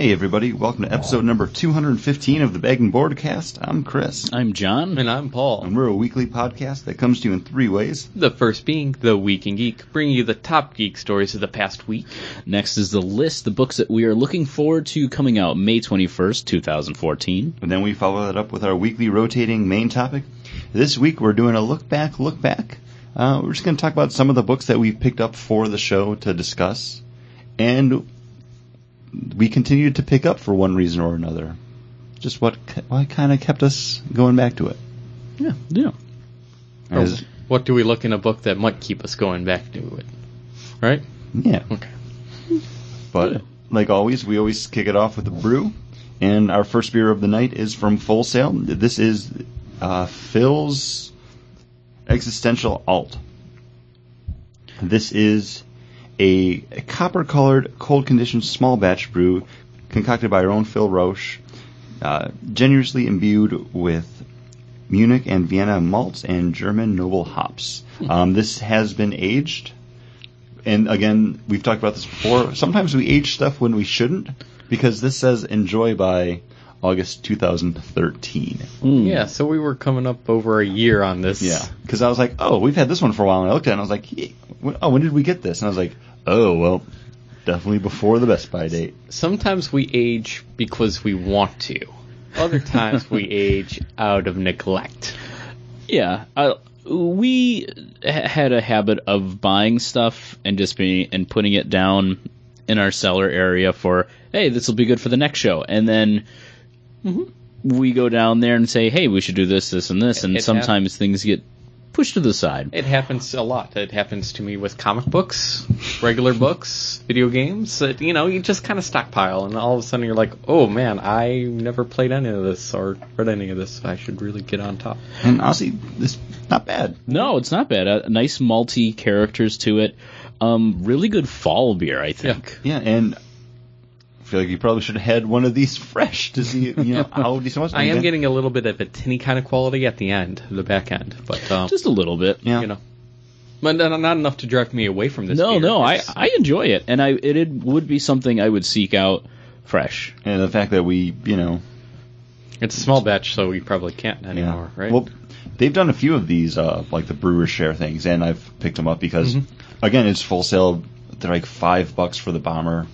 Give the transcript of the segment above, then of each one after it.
Hey everybody, welcome to episode number 215 of the Bag and Boardcast. I'm Chris. I'm John. And I'm Paul. And we're a weekly podcast that comes to you in three ways. The first being The Week in Geek, bringing you the top geek stories of the past week. Next is the list, the books that we are looking forward to coming out May 21st, 2014. And then we follow that up with our weekly rotating main topic. This week we're doing a look back, look back. Uh, we're just going to talk about some of the books that we've picked up for the show to discuss. And we continued to pick up for one reason or another. Just what, what kind of kept us going back to it. Yeah, yeah. As, What do we look in a book that might keep us going back to it? Right? yeah. Okay. But like always, we always kick it off with a brew. And our first beer of the night is from Full Sail. This is uh, Phil's Existential Alt. This is a, a copper colored, cold conditioned small batch brew concocted by our own Phil Roche, uh, generously imbued with Munich and Vienna malts and German noble hops. Um, this has been aged and again, we've talked about this before. Sometimes we age stuff when we shouldn't, because this says enjoy by August 2013. Mm. Yeah, so we were coming up over a year on this. Yeah, because I was like, oh, we've had this one for a while, and I looked at it and I was like, when- oh, when did we get this? And I was like, oh, well, definitely before the Best by date. Sometimes we age because we want to. Other times we age out of neglect. Yeah, uh, we ha- had a habit of buying stuff and just being and putting it down in our cellar area for, hey, this will be good for the next show, and then we go down there and say, hey, we should do this, this, and this, and It hap- sometimes things get pushed to the side. It happens a lot. It happens to me with comic books, regular books, video games. That, you know, you just kind of stockpile, and all of a sudden you're like, oh man, I never played any of this or read any of this. I should really get on top. And honestly, this not bad. No, it's not bad. Uh, nice multi characters to it. Um, really good fall beer, I think. Yeah, and I feel like you probably should have had one of these fresh to see, you know, how decent it was. I am Again, getting a little bit of a tinny kind of quality at the end, the back end, but um, Just a little bit. yeah. you know, but not not enough to drive me away from this. No, beer. no, I, I enjoy it, and I it, it would be something I would seek out fresh. and the fact that we, you know, it's a small batch, so we probably can't anymore, right? Well, they've done a few of these, uh, like the brewer share things, and I've picked them up because, Mm-hmm. again, it's Full Sail. They're like five bucks for the bomber.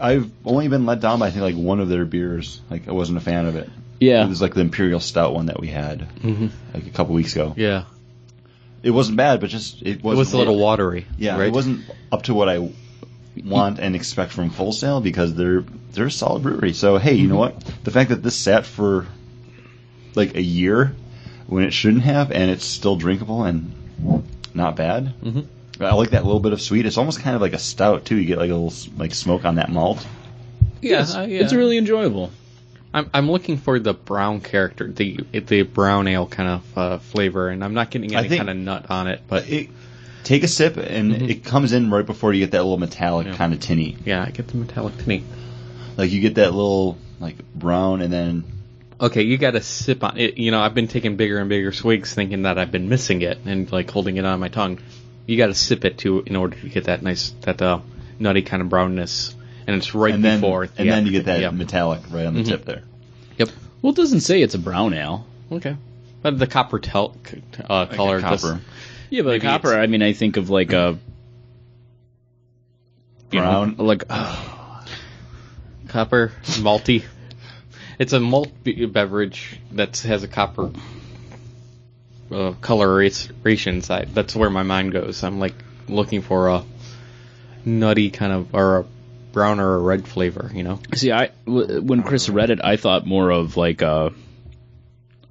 I've only been let down by I think like one of their beers. Like I wasn't a fan of it. Yeah. It was like the imperial stout one that we had hmm like a couple weeks ago. yeah, It wasn't bad, but just it it was a little watery. Yeah, right? it wasn't up to what I want and expect from Full Sail because they're they're a solid brewery. So hey, you know Mm-hmm. what? The fact that this sat for like a year when it shouldn't have, and it's still drinkable and not bad. Mhm. I like that little bit of sweet. It's almost kind of like a stout too. You get like a little like smoke on that malt. Yeah, it's, uh, yeah. it's really enjoyable. I'm I'm looking for the brown character, the the brown ale kind of uh, flavor, and I'm not getting any kind of nut on it. But It, take a sip, and it comes in right before you get that little metallic Mm-hmm. Yeah. kind of tinny. yeah, I get the metallic tinny. Like you get that little like brown, and then Okay, you got to sip on it. You know, I've been taking bigger and bigger swigs, thinking that I've been missing it and like holding it on my tongue. You got to sip it too in order to get that nice that uh, nutty kind of brownness, and it's right and then before. and then you get that Yep. metallic right on the Mhm. tip there. Yep. Well, it doesn't say it's a brown ale. Okay. But the copper tel- uh, Like a color, does- copper. Yeah, but Maybe copper. I mean, I think of like a you know, Brown? like copper malty. It's a malt be- beverage that has a copper uh, coloration side. That's where my mind goes. I'm like looking for a nutty kind of or a brown or a red flavor. You know. see, I w- when Chris read it, I thought more of like a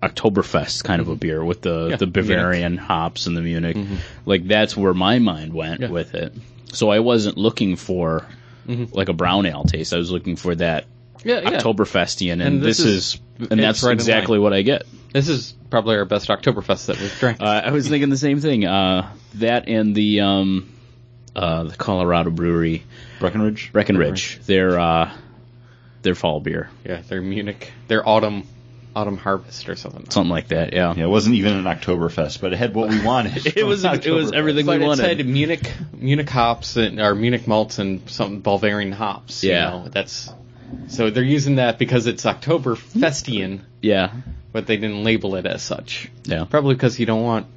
Oktoberfest kind of a beer with the Yeah, the Bavarian hops and the Munich. Mhm. Like that's where my mind went Yeah. with it. So I wasn't looking for Mhm. like a brown ale taste. I was looking for that Yeah, Oktoberfestian, and, And this, this is, is- and that's right exactly what I get. This is probably our best Oktoberfest that we've drank. Uh, I was thinking the same thing. Uh, that and the um, uh, the Colorado Brewery Breckenridge. Breckenridge, their uh, their fall beer. yeah, they're Munich. They're autumn Autumn Harvest or something. something like that. Yeah, Yeah, it wasn't even an Oktoberfest, but it had what we wanted. it was it was Oktoberfest. everything we But it wanted. said Munich Munich hops and or Munich malts and some Bavarian hops. you Yeah. know, that's so they're using that because it's October Festian. yeah, but they didn't label it as such. yeah. Probably because you don't want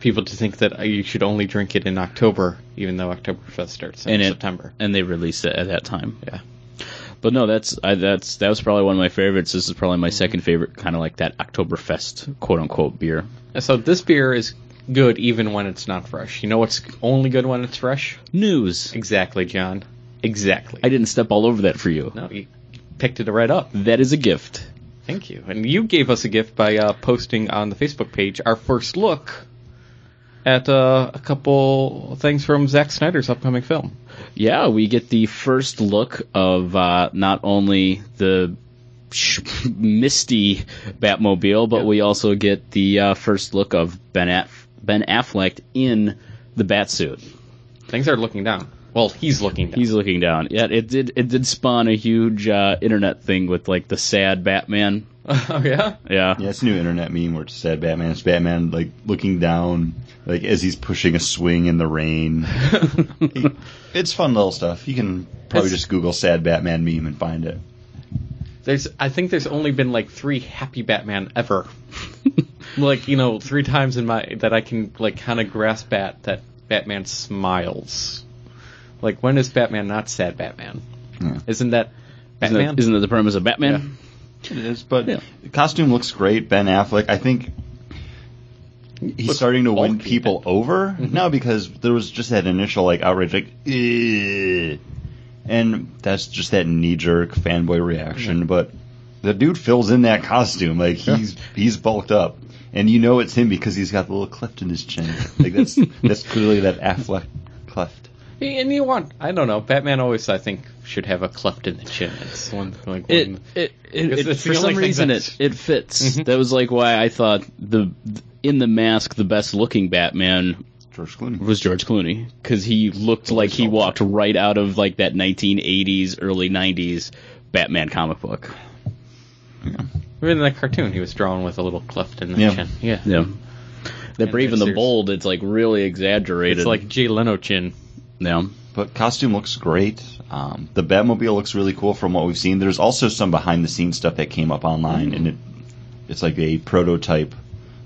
people to think that uh, you should only drink it in October, even though Oktoberfest starts in And it- September. And they released it at that time. Yeah. But no, that's I, that's that was probably one of my favorites. This is probably my second favorite, kind of like that Oktoberfest quote unquote beer. So this beer is good even when it's not fresh. You know what's only good when it's fresh? News. Exactly, John. Exactly. I didn't step all over that for you. no, you picked it right up. That is a gift. Thank you. And you gave us a gift by uh, posting on the Facebook page our first look at uh, a couple things from Zack Snyder's upcoming film. Yeah, we get the first look of uh, not only the sh- misty Batmobile, but Yeah. we also get the uh, first look of Ben Aff- Ben Affleck in the Batsuit. Things are looking down. Well, he's looking down. He's looking down. Yeah, it did. It did spawn a huge uh, internet thing with like the sad Batman. oh yeah. Yeah, Yeah, it's a new internet meme where it's sad Batman. It's Batman like looking down, like as he's pushing a swing in the rain. He- it's fun little stuff. You can probably It's- just Google "sad Batman meme" and find it. There's, I think there's only been like three happy Batman ever. like you know, three times in my that I can like kind of grasp at that Batman smiles. Like when is Batman not sad Batman? Yeah. Isn't that isn't Batman? that, isn't that the premise of Batman? It is, but Yeah. the costume looks great. Ben Affleck, I think he's Looks starting to win bulky. people over Mm-hmm. now because there was just that initial like outrage, like, "Ugh." and that's just that knee jerk fanboy reaction. But the dude fills in that costume like he's he's bulked up, and you know it's him because he's got the little cleft in his chin. Like that's that's clearly that Affleck cleft. And you want, I don't know, Batman always, I think, should have a cleft in the chin. It's one, like, It one, it, it, it it's for some reason it that's- it fits. Mhm. That was like why I thought the in the mask the best looking Batman George Clooney. was George Clooney because he looked like he walked right out of like that 1980s early 90s Batman comic book. Yeah. even in that cartoon, he was drawn with a little cleft in the Yeah. chin. Yeah. Yeah. The And Brave and the Bold, it's like really exaggerated. It's like Jay Leno chin. Yeah. But costume looks great. Um, the Batmobile looks really cool from what we've seen. There's also some behind the scenes stuff that came up online, and it it's like a prototype,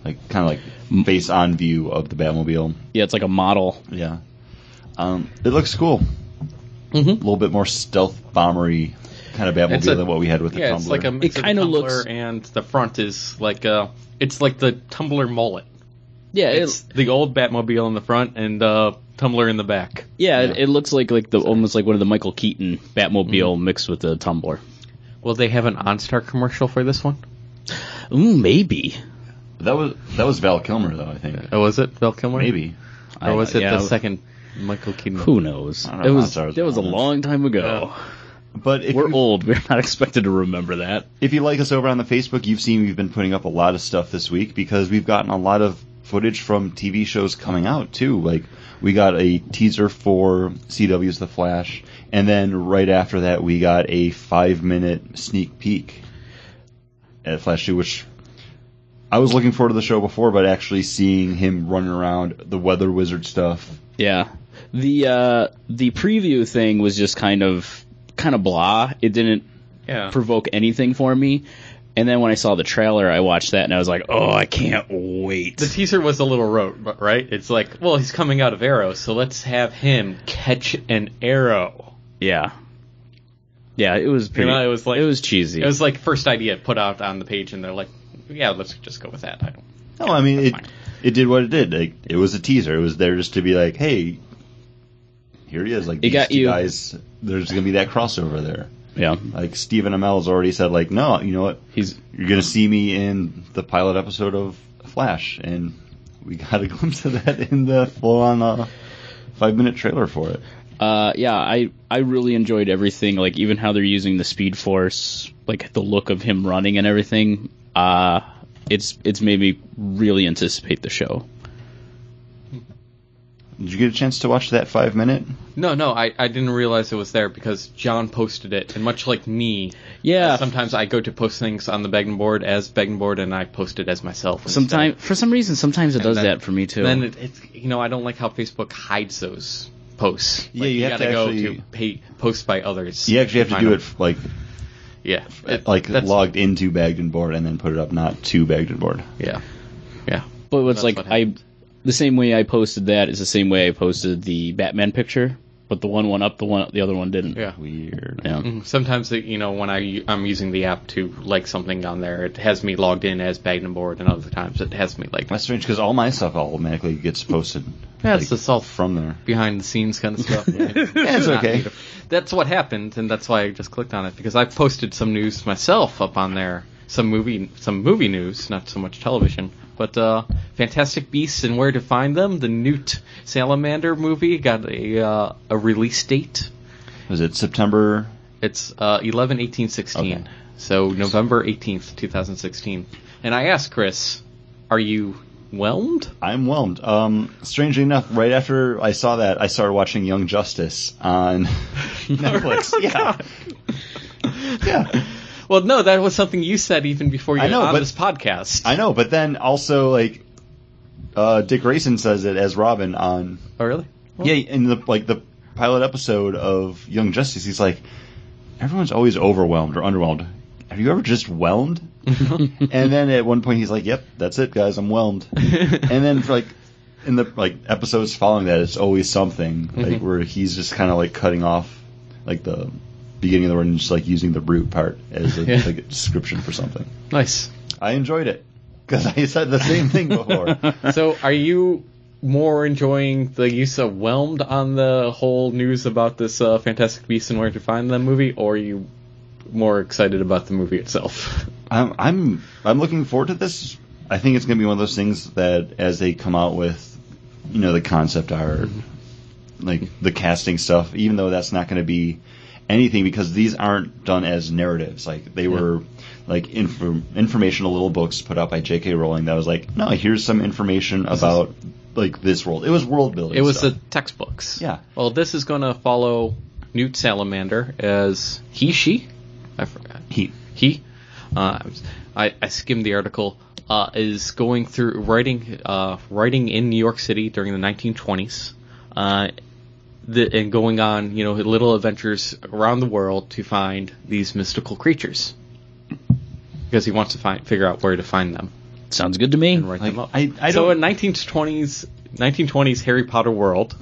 like kind of like face on view of the Batmobile. Yeah, it's like a model. Yeah, um, it looks cool. Mm-hmm. A little bit more stealth bombery kind of Batmobile a- than what we had with the Yeah, Tumbler. it's like a mix It kinda Tumbler looks- and the front is like uh it's like the Tumbler mullet. Yeah, It's the old Batmobile in the front and uh Tumbler in the back. yeah, Yeah. It, it looks like like the almost like one of the Michael Keaton Batmobile Mm-hmm. mixed with the Tumbler. Will they have an OnStar commercial for this one? Ooh, maybe. that was that was Val Kilmer though. I think Oh, was it Val Kilmer? maybe. Or was it yeah, the second Michael Keaton? Who knows? I don't It was Monstars that was a long time ago. But if We're you, old. We're not expected to remember that. if you like us over on the Facebook, you've seen we've been putting up a lot of stuff this week because we've gotten a lot of footage from TV shows coming out too. Like we got a teaser for CW's The Flash, and then right after that we got a five minute sneak peek at Flash 2, which I was looking forward to the show before, but actually seeing him running around the Weather Wizard stuff. Yeah. The uh the preview thing was just kind of kind of blah. It didn't Yeah. provoke anything for me. And then when I saw the trailer, I watched that and I was like, "Oh, I can't wait." The teaser was a little rote, but- right? It's like, well, he's coming out of Arrow, so let's have him catch an arrow. yeah. Yeah, it was pretty, know, it was like- it was cheesy. It was like first idea put out on the page, and they're like, yeah, let's just go with that. I don't. No, I mean it. fine. It did what it did. Like it was a teaser. It was there just to be like, hey, here he is. Like It these got two you. guys. There's gonna be that crossover there. Yeah. Like Stephen Amell's already said, like, no, you know what? He's You're gonna see me in the pilot episode of Flash, and we got a glimpse of that in the full-on uh, five-minute trailer for it. uh yeah, I I really enjoyed everything like even how they're using the speed force, like the look of him running and everything. Uh it's it's made me really anticipate the show. Did you get a chance to watch that five minute? No, no, I, I didn't realize it was there because John posted it, and much like me, Yeah. Uh, sometimes I go to post things on the Bag and Board as Bag and Board, and I post it as myself. Sometimes, for some reason, sometimes it does then- that for me too. Then it, it's you know I don't like how Facebook hides those posts. Yeah, Like, you have gotta to go actually- to pay, post by others. You actually have to do them. it like Yeah, it- like logged into Bag and Board and then put it up, not to Bag and Board. Yeah, yeah. but it's that's like what I, happened. The same way I posted that is the same way I posted the Batman picture, but the one went up, the one the other one didn't. Yeah. Weird. Yeah. Mhm. Sometimes, it- you know, when I I'm using the app to like something on there, it has me logged in as Bag and Board, and other times it has me like That's strange because all my stuff automatically gets posted. Yeah, it's like, just all from there. behind the scenes kind of stuff. Yeah, it's okay. neat. That's what happened, and that's why I just clicked on it because I posted some news myself up on there, some movie, some movie news, not so much television. But uh, Fantastic Beasts and Where to Find Them, the Newt Scamander movie, got a uh, a release date. Was it September? It's uh, 11 18 16. Okay. So November 18th, 2016. And I asked Chris, are you whelmed? I'm whelmed. Um, strangely enough, right after I saw that, I started watching Young Justice on Netflix. yeah. Yeah. Well, no, that was something you said even before you I know, on but- this podcast. I know, but then also like uh, Dick Grayson says it as Robin on oh, really? yeah in the like the pilot episode of Young Justice. He's like, everyone's always overwhelmed or underwhelmed. Have you ever just whelmed? and then at one point he's like, "Yep, that's it, guys. I'm whelmed." and then for like in the like episodes following that, it's always something like Mhm. where he's just kind of like cutting off like the beginning of the word and just like using the root part as a, Yeah. like a description for something. Nice. I enjoyed it because I said the same thing before. So, are you more enjoying the use of whelmed on the whole news about this uh, Fantastic Beasts and Where to Find Them movie, or are you more excited about the movie itself? I'm I'm I'm looking forward to this. I think it's going to be one of those things that as they come out with, you know, the concept art, like the casting stuff, even though that's not going to be anything because these aren't done as narratives. Like they were like inf- informational little books put out by J.K. Rowling that was like, no, here's some information is- about like this world. It was world building. It was stuff. the textbooks. Yeah. Well, this is going to follow Newt Scamander as he, she, I forgot. he. he, uh, I, I skimmed the article, uh, is going through writing, uh, writing in New York City during the 1920s, uh, the, and going on, you know, little adventures around the world to find these mystical creatures. Because he wants to find, figure out where to find them Sounds good to me. and write Like, them up. I- I so don't- in 1920s, 1920s Harry Potter world,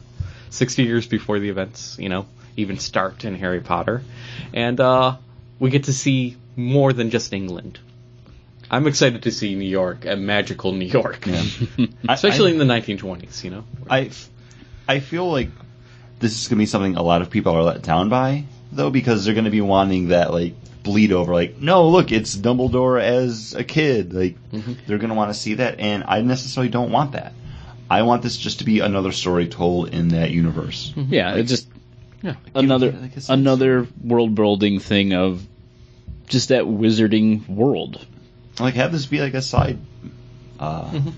60 years before the events, you know, even start in Harry Potter, and uh, we get to see more than just England. I'm excited to see New York, a magical New York, Yeah. I- especially I- in the 1920s. You know, I, I feel like this is gonna be something a lot of people are let down by, though, because they're gonna be wanting that like bleed over. Like, no, look, it's Dumbledore as a kid. Like, Mm-hmm. they're gonna want to see that, and I necessarily don't want that. I want this just to be another story told in that universe. Yeah, it's just yeah, another like another world building thing of just that wizarding world. Like, have this be like a side, uh, Mm-hmm.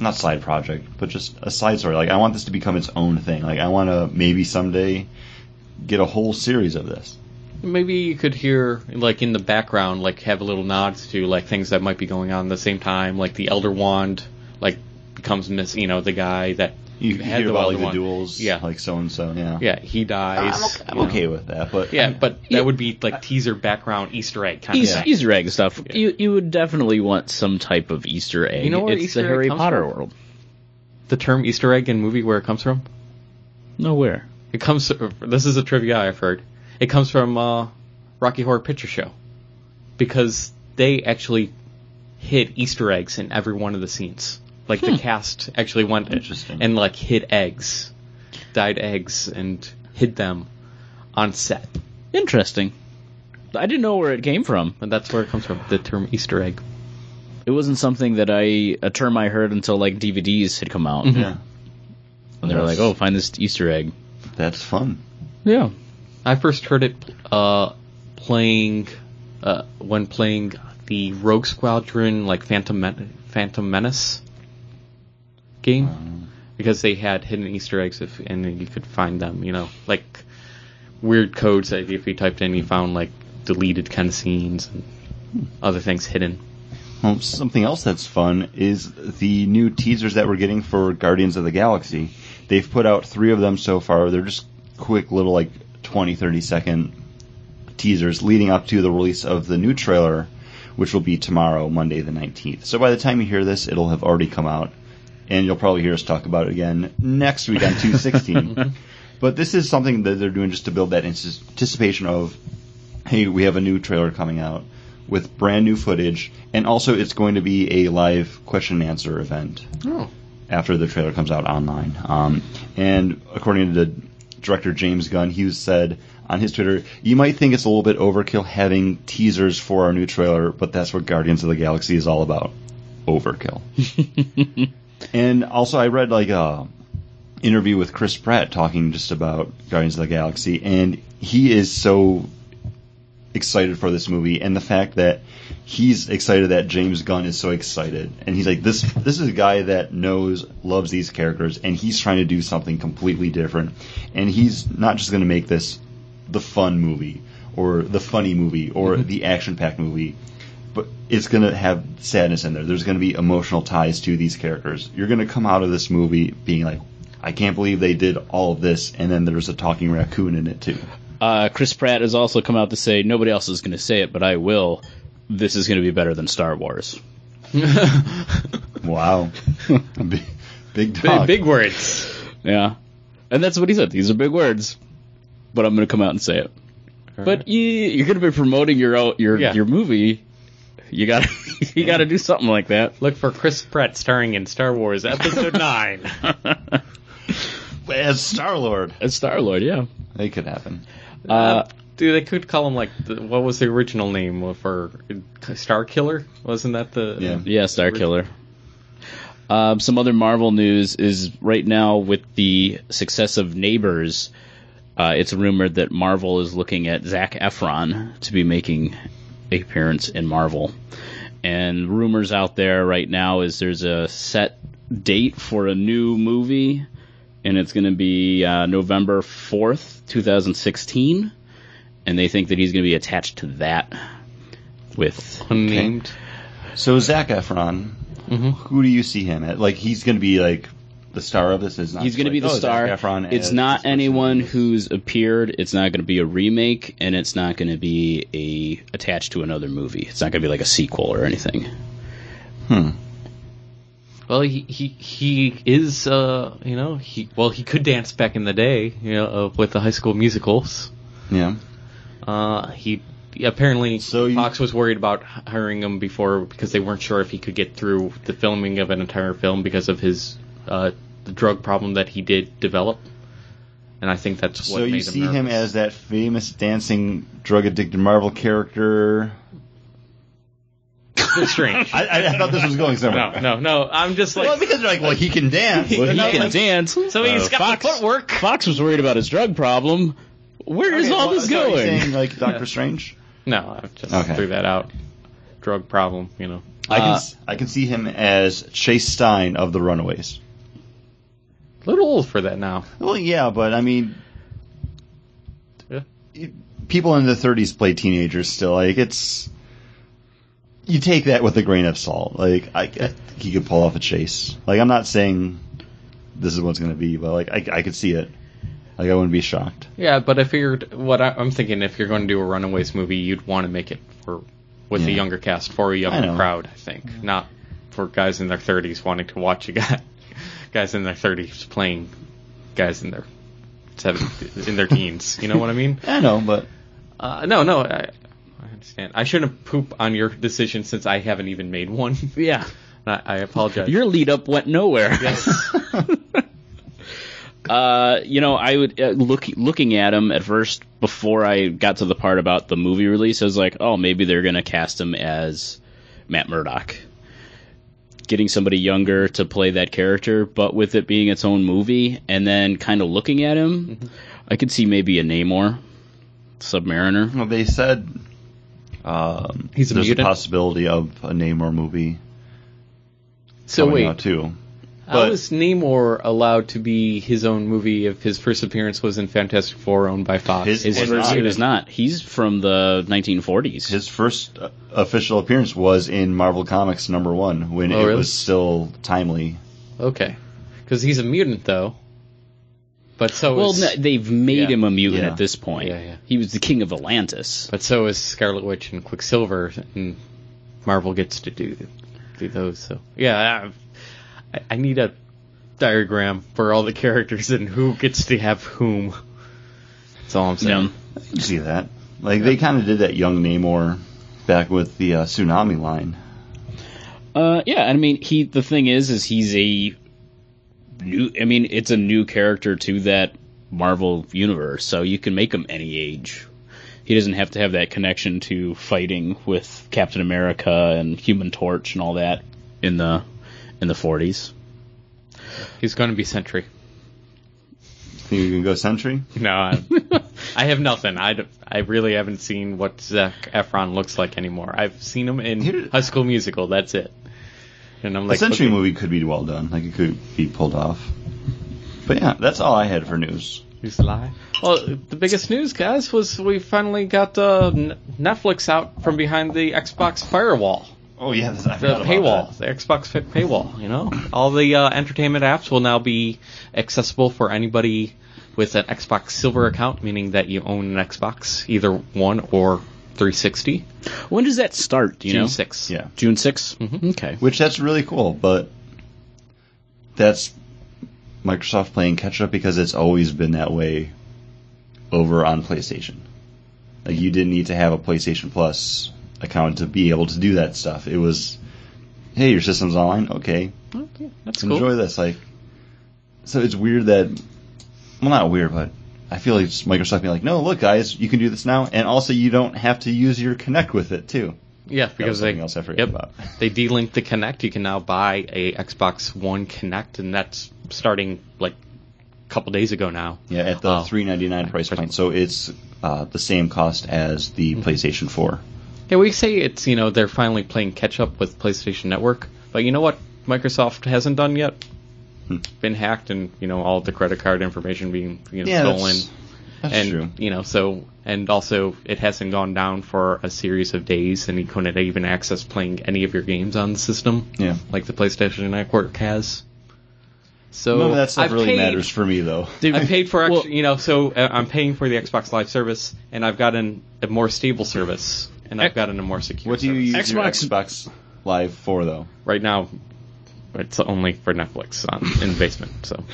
Not side project, but just a side story. Like, I want this to become its own thing. Like, I want to maybe someday get a whole series of this. maybe you could hear like in the background, like have a little nods to like things that might be going on at the same time, like the Elder Wand, like becomes miss, you know, the guy that You had hear about like the Wand. duels, Yeah. like so and so, yeah. Yeah, he dies. I'm okay, I'm okay with that, but Yeah, but Yeah. that would be like teaser background Easter egg kind Easter, of thing. Easter egg stuff. Yeah. You you would definitely want some type of Easter egg. You know where it's Easter the egg Harry comes Potter from? world. The term Easter egg in movie where it comes from? Nowhere. It comes. This is a trivia I've heard. It comes from uh, Rocky Horror Picture Show because they actually hid Easter eggs in every one of the scenes. Like the cast actually went Interesting. and like hid eggs, dyed eggs, and hid them on set. Interesting. I didn't know where it came from. And that's where it comes from. The term Easter egg. It wasn't something that I a term I heard until like DVDs had come out. yeah, And they were like, "Oh, find this Easter egg." that's fun. Yeah. I first heard it uh, playing uh, when playing the Rogue Squadron like Phantom Men- Phantom Menace game because they had hidden Easter eggs if and you could find them. You know, like weird codes that if you typed in, you found like deleted kind of scenes and other things hidden. Well, something else that's fun is the new teasers that we're getting for Guardians of the Galaxy. They've put out three of them so far. They're just quick little like 20, 30 second teasers leading up to the release of the new trailer, which will be tomorrow, Monday the 19th. So by the time you hear this, it'll have already come out. And you'll probably hear us talk about it again next week on 216. but this is something that they're doing just to build that anticipation of, hey, we have a new trailer coming out with brand new footage, and also it's going to be a live question and answer event Oh, after the trailer comes out online. Um, and according to director James Gunn, he said on his Twitter, "You might think it's a little bit overkill having teasers for our new trailer, but that's what Guardians of the Galaxy is all about: overkill." and also, I read like a interview with Chris Pratt talking just about Guardians of the Galaxy, and he is so excited for this movie, and the fact that he's excited that James Gunn is so excited, and he's like, this this is a guy that knows, loves these characters, and he's trying to do something completely different, and he's not just going to make this the fun movie or the funny movie or mm-hmm. the action packed movie. But it's going to have sadness in there. There's going to be emotional ties to these characters. You're going to come out of this movie being like, I can't believe they did all of this, and then there's a talking raccoon in it too. Uh, Chris Pratt has also come out to say nobody else is going to say it, but I will. This is going to be better than Star Wars. Wow, big, big big, talk. big words. Yeah, and that's what he said. These are big words, but I'm going to come out and say it. But you, you're going to be promoting your your Yeah. your movie. You got to you got to do something like that. Look for Chris Pratt starring in Star Wars Episode Nine. as Star Lord. As Star Lord, yeah. They could happen. Uh, Dude, they could call him like the, what was the original name for Star Killer? Wasn't that the Yeah. Yeah, Star Killer. Um, some other Marvel news is right now with the success of Neighbors. Uh, it's rumored that Marvel is looking at Zac Efron to be making a appearance in Marvel. And rumors out there right now is there's a set date for a new movie, and it's going to be uh, November 4th, 2016. And they think that he's going to be attached to that with unnamed? So Zac Efron, Mhm. who do you see him at? Like he's going to be like the star of this. Is not He's going to like, be the oh, star. Efron it's as not anyone who's appeared. It's not going to be a remake, and it's not going to be a attached to another movie. It's not going to be like a sequel or anything. Hmm. Well, he he he is uh you know he well he could dance back in the day you know uh, with the High School Musicals. Yeah. Uh, he apparently So you- Fox was worried about hiring him before because they weren't sure if he could get through the filming of an entire film because of his uh, the drug problem that he did develop. And I think that's what So made you him see him nervous. as that famous dancing drug addicted Marvel character. It's strange. I, I, I thought this was going somewhere. no, no, no. I'm just like Well, because they're like, well, he can dance. Well, he not can like- dance. so he's Uh, got Fox, the footwork. Fox was worried about his drug problem. Where is Okay, all well, this so are you going? Saying like Doctor Yeah. Strange. No, I just Okay. threw that out. Drug problem, you know. I can Uh, s- I can see him as Chase Stein of the Runaways. A little old for that now. Well, yeah, but I mean, Yeah. people in their 30s play teenagers still. Like it's you take that with a grain of salt. Like I, I think he could pull off a chase. Like I'm not saying this is what's going to be, but like I, I could see it. Like I wouldn't be shocked. Yeah, but I figured what I, I'm thinking if you're going to do a Runaways movie, you'd want to make it for with Yeah. younger cast for a younger know. crowd. I think not for guys in their 30s wanting to watch a guy guys in their 30s playing guys in their 70s, in their teens. You know what I mean? I know, but Uh, no, no, I, I understand. I shouldn't poop on your decision since I haven't even made one. Yeah, I, I apologize. your lead up went nowhere. yes. Uh, you know, I would uh, look looking at him at first before I got to the part about the movie release. I was like, oh, maybe they're gonna cast him as Matt Murdock, getting somebody younger to play that character. But with it being its own movie, and then kind of looking at him, I could see maybe a Namor, Submariner. well, they said um, He's a there's mutant? a possibility of a Namor movie So coming wait, out too. How But- was Namor allowed to be his own movie if his first appearance was in Fantastic Four owned by Fox? His- His Was first, not. it was not. He's from the 1940s. His first uh, official appearance was in Marvel Comics number one when Oh, it really? was still timely. okay, because he's a mutant though. But so well, is, no, they've made Yeah. him a mutant Yeah. at this point. Yeah, yeah. He was the king of Atlantis. but so is Scarlet Witch and Quicksilver, and Marvel gets to do do those. So yeah, I, I need a diagram for all the characters and who gets to have whom. That's all I'm saying. Yeah. I can see that. Like they kind of did that young Namor back with the uh, tsunami line. Uh, yeah, and I mean, he. The thing is, is he's a new. I mean, it's a new character to that Marvel universe, so you can make him any age. He doesn't have to have that connection to fighting with Captain America and Human Torch and all that in the in the 40s. He's going to be Sentry. Think you can go Sentry? No, I, I have nothing. I, I really haven't seen what Zac Efron looks like anymore. I've seen him in Here- High School Musical. That's it. And I'm The like, Sentry okay, movie could be well done. Like it could be pulled off. But yeah, that's all I had for news. Who's live? Well, the biggest news, guys, was we finally got uh, Netflix out from behind the Xbox firewall, Oh yeah, I the forgot about paywall, that. the Xbox fi- paywall. You know, all the uh, entertainment apps will now be accessible for anybody with an Xbox Silver account, meaning that you own an Xbox, either one or 360. When does that start? Do you June know? 6th. Yeah, June 6th? Mhm. Okay. which that's really cool, but that's Microsoft playing catch up because it's always been that way over on PlayStation. Like you didn't need to have a PlayStation Plus account to be able to do that stuff. It was, hey, your system's online, okay, Oh, yeah, that's enjoy cool. this. Like, so it's weird that, well, not weird, but I feel like it's Microsoft being like, no, look, guys, you can do this now, and also you don't have to use your Kinect with it too. Yeah, because they else I forgot yep, about. they delinked the Kinect. You can now buy a Xbox One Kinect, and that's starting like a couple days ago now. Yeah, at the Oh. three ninety nine price Price point. So it's uh, the same cost as the Mm-hmm. PlayStation Four. Yeah, we say it's you know they're finally playing catch up with PlayStation Network, but you know what Microsoft hasn't done yet? Hmm. Been hacked and you know all the credit card information being you know, Yeah, stolen. that's, that's and true. you know so and also it hasn't gone down for a series of days and you couldn't even access playing any of your games on the system Yeah, like the PlayStation Network has. So none of that stuff I've really paid, matters for me though. I paid for extra, Well- you know, so uh, I'm paying for the Xbox Live service, and I've gotten a more stable service, and I've Ex- gotten a more secure. What do you service. use your Xbox- Xbox Live for though? right now? It's only for Netflix on, in the basement. So,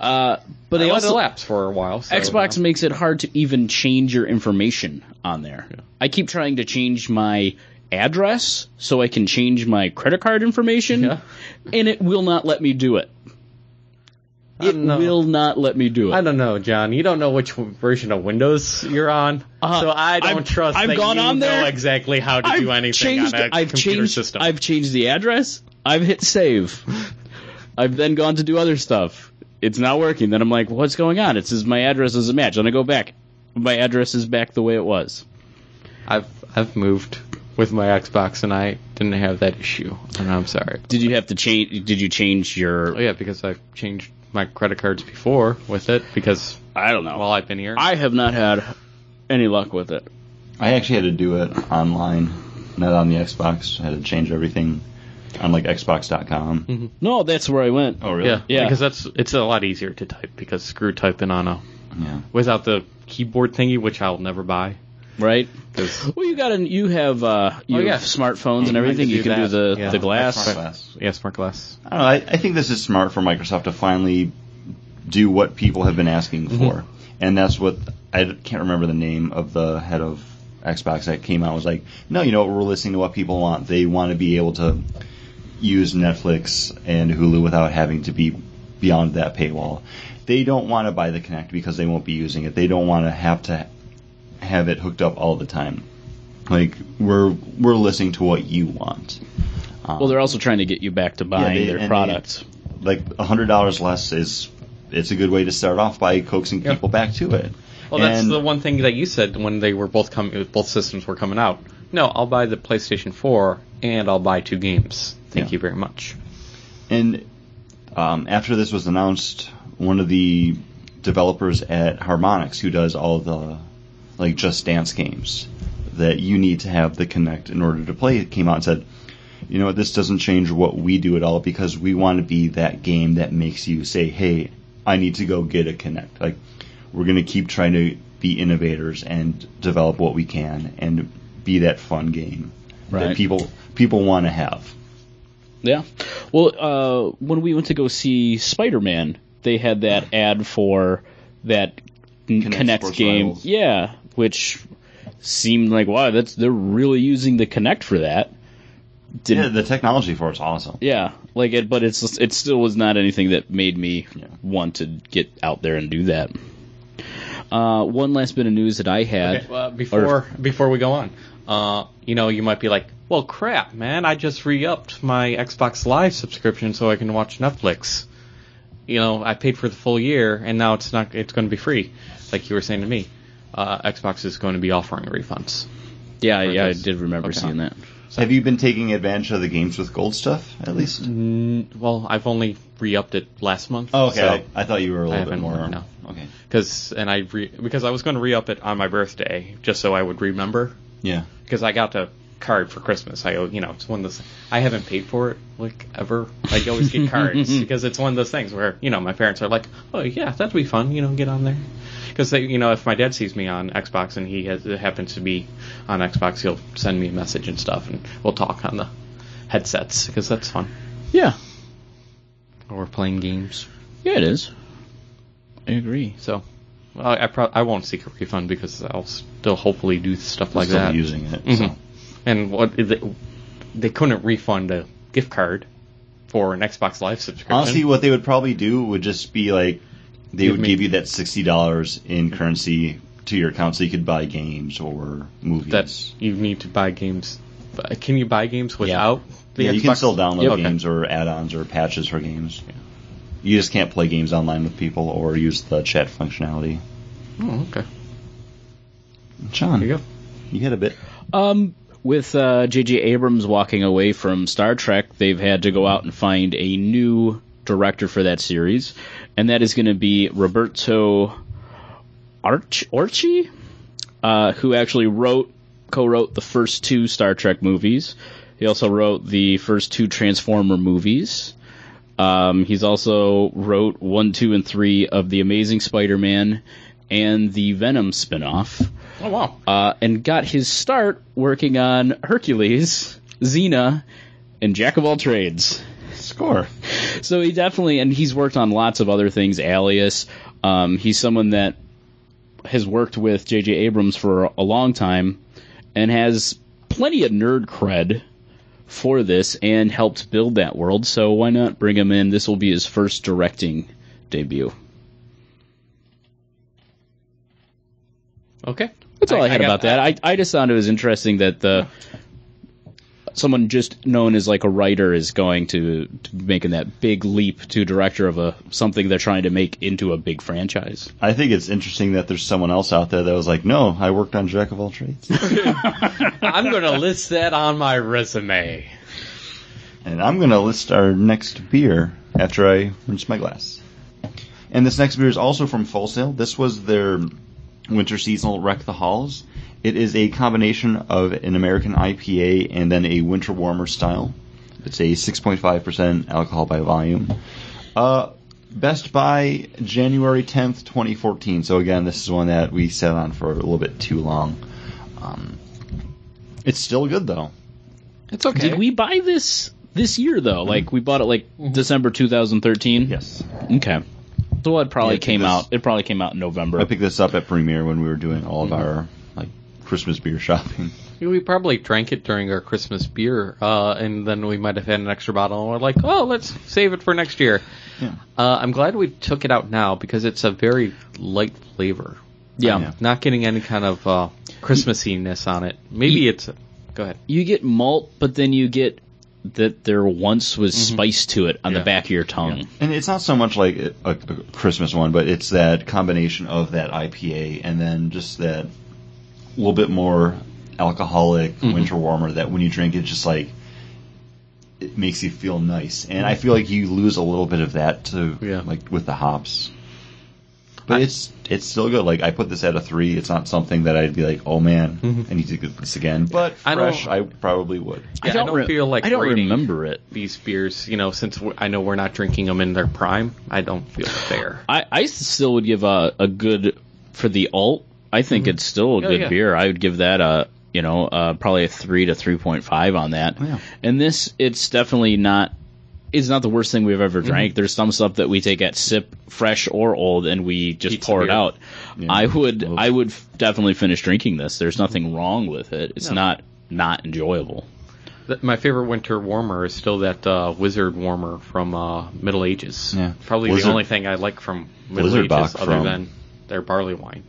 Uh, but I they let it also lapse for a while. So, Xbox you know. makes it hard to even change your information on there. I keep trying to change my address so I can change my credit card information, Yeah. and it will not let me do it. I It know. will not let me do it. I don't know, John. You don't know which version of Windows you're on, Uh, so I don't I've- trust I've that gone you on know exactly how to do anything changed, on a I've computer changed, system. I've changed the address. I've hit save. I've then gone to do other stuff. It's not working. Then I'm like, what's going on? It says my address is a match. Then I go back. My address is back the way it was. I've I've moved with my Xbox, and I didn't have that issue, and I'm sorry. Did you have to change? Did you change your? Oh yeah, because I've changed my credit cards before with it because I don't know. while I've been here. I have not had any luck with it. I actually had to do it online, not on the Xbox. I had to change everything on like Xbox.com. Mm-hmm. No, that's where I went. Oh really? yeah, Yeah. because that's it's a lot easier to type because screw typing on a Yeah. without the keyboard thingy, which I'll never buy. Right. 'cause- Well, you got an, you have uh, you Oh, yeah. have smartphones and You everything. can You can do the Yeah. the glass. Smart glass. yeah, smart glass. I don't know. I, I think this is smart for Microsoft to finally do what people have been asking for, and that's what I can't remember the name of the head of Xbox that came out was like, no, you know? We're listening to what people want. They want to be able to use Netflix and Hulu without having to be beyond that paywall. They don't want to buy the Kinect because they won't be using it. They don't want to have to have it hooked up all the time. Like we're we're listening to what you want. Um, Well, they're also trying to get you back to buying they- their and they- products. like a hundred dollars less is it's a good way to start off by coaxing Yeah. people back to it. Well, that's And- the one thing that you said when they were both coming, both systems were coming out. No, I'll buy the PlayStation 4 and I'll buy two games. Thank Yeah. you very much. And um, after this was announced, one of the developers at Harmonix, who does all the like Just Dance games, that you need to have the Kinect in order to play, it came out and said, you know what, this doesn't change what we do at all because we want to be that game that makes you say, hey, I need to go get a Kinect. Like, we're going to keep trying to be innovators and develop what we can and be that fun game Right. that people people want to have. Yeah. Well, uh, when we went to go see Spider Man, they had that ad for that Kinect Sports game. Rivals. Yeah, which seemed like wow, that's they're really using the Kinect for that. Yeah, Didn't, the technology for it's awesome. yeah, like it, but it's it still was not anything that made me Yeah. want to get out there and do that. Uh, one last bit of news that I had. Okay, well, before before we go on, uh, you know, you might be like, "Well, crap, man! I just re-upped my Xbox Live subscription so I can watch Netflix. You know, I paid for the full year, and now it's not. It's going to be free, like you were saying to me. Uh, Xbox is going to be offering refunds. yeah, for yeah, I did remember Okay. seeing that. Have you been taking advantage of the games with gold stuff at least? Mm, well, I've only re-upped it last month. Oh, okay. so- I, I thought you were a little bit more. no. Okay. Cause and I re- because I was going to re up it on my birthday just so I would remember Yeah. because I got a card for Christmas. I you know it's one of those I haven't paid for it like ever. I always get cards because it's one of those things where you know my parents are like, oh yeah, that'd be fun. You know, get on there. Because you know, if my dad sees me on Xbox and he has, happens to be on Xbox, he'll send me a message and stuff, and we'll talk on the headsets because that's fun. Yeah, Or we're playing games. yeah, it is. I agree. So well, I pro- I won't seek a refund because I'll still hopefully do stuff like Still that. using it. Mhm. So. And what is it, they couldn't refund a gift card for an Xbox Live subscription. Honestly, what they would probably do would just be like they Give would me- give you that sixty dollars in currency to your account so you could buy games or movies. That's you need to buy games. Can you buy games without the yeah, Xbox? you can still download Yep. games or add-ons or patches for games. You just can't play games online with people or use the chat functionality. Oh, okay. John, There you go. you had a bit. Um, with uh, J.J. Abrams walking away from Star Trek, they've had to go out and find a new director for that series, and that is going to be Roberto Arch Orci, uh, who actually wrote, co-wrote the first two Star Trek movies. He also wrote the first two Transformer movies. Um, he's also wrote one, two, and three of the Amazing Spider-Man and the Venom spinoff Oh wow. uh, and got his start working on Hercules, Xena, and Jack of all trades. Score. So he definitely, and he's worked on lots of other things. Alias. Um, he's someone that has worked with J.J. Abrams for a long time, and has plenty of nerd cred for this, and helped build that world. So why not bring him in? This will be his first directing debut. Okay. That's all I, had got- about that. I, I just found it was interesting that the someone just known as like a writer is going to, to making that big leap to director of a something they're trying to make into a big franchise. I think it's interesting that there's someone else out there that was like, "No, I worked on Jack of all trades," I'm gonna list that on my resume. and I'm gonna list our next beer after I rinse my glass. And this next beer is also from Full Sail. This was their winter seasonal Wreck the Halls. It is a combination of an American IPA and then a winter warmer style. It's a 6.5% alcohol by volume. Uh, Best by January 10th, 2014. So again, this is one that we sat on for a little bit too long. Um, it's still good though. It's okay. Did we buy this this year though? Like we bought it like December 2013. Yes. Okay. So it probably Yeah, came this- out. It probably came out in November. I picked this up at Premiere when we were doing all of our like Christmas beer shopping. We probably drank it during our Christmas beer, uh, and then we might have had an extra bottle, and we're like, oh, let's save it for next year. Yeah. Uh, I'm glad we took it out now because it's a very light flavor. yeah. Yeah. Not getting any kind of uh, Christmassiness on it. Maybe it's. Go ahead. You get malt, but then you get that there once was spice to it on Yeah. the back of your tongue. And it's not so much like a, a Christmas one, but it's that combination of that IPA and then just that little bit more alcoholic mm-hmm. winter warmer that when you drink it, just like it makes you feel nice, and I feel like you lose a little bit of that to Yeah. like with the hops. But it's it's still good. Like I put this at a three. It's not something that I'd be like, oh man, mm-hmm. I need to get this again. But I don't- fresh, I probably would. Yeah, I don't re- feel like I don't remember it. these beers. You know, since I know we're not drinking them in their prime, I don't feel fair. I, I still would give a, a good for the alt. I think it's still a Oh, good yeah. beer. I would give that a you know uh, probably a three to three point five on that. Yeah. And this, it's definitely not. It's not the worst thing we've ever drank. There's some stuff that we take at sip, fresh or old, and we just Pizza pour it out. I would. I would definitely finish drinking this. There's nothing wrong with it. It's not not enjoyable. My favorite winter warmer is still that uh, Wizard warmer from uh, Middle Ages. Yeah. Probably Blizzard- the only thing I like from Middle Ages other from- than their barley wine,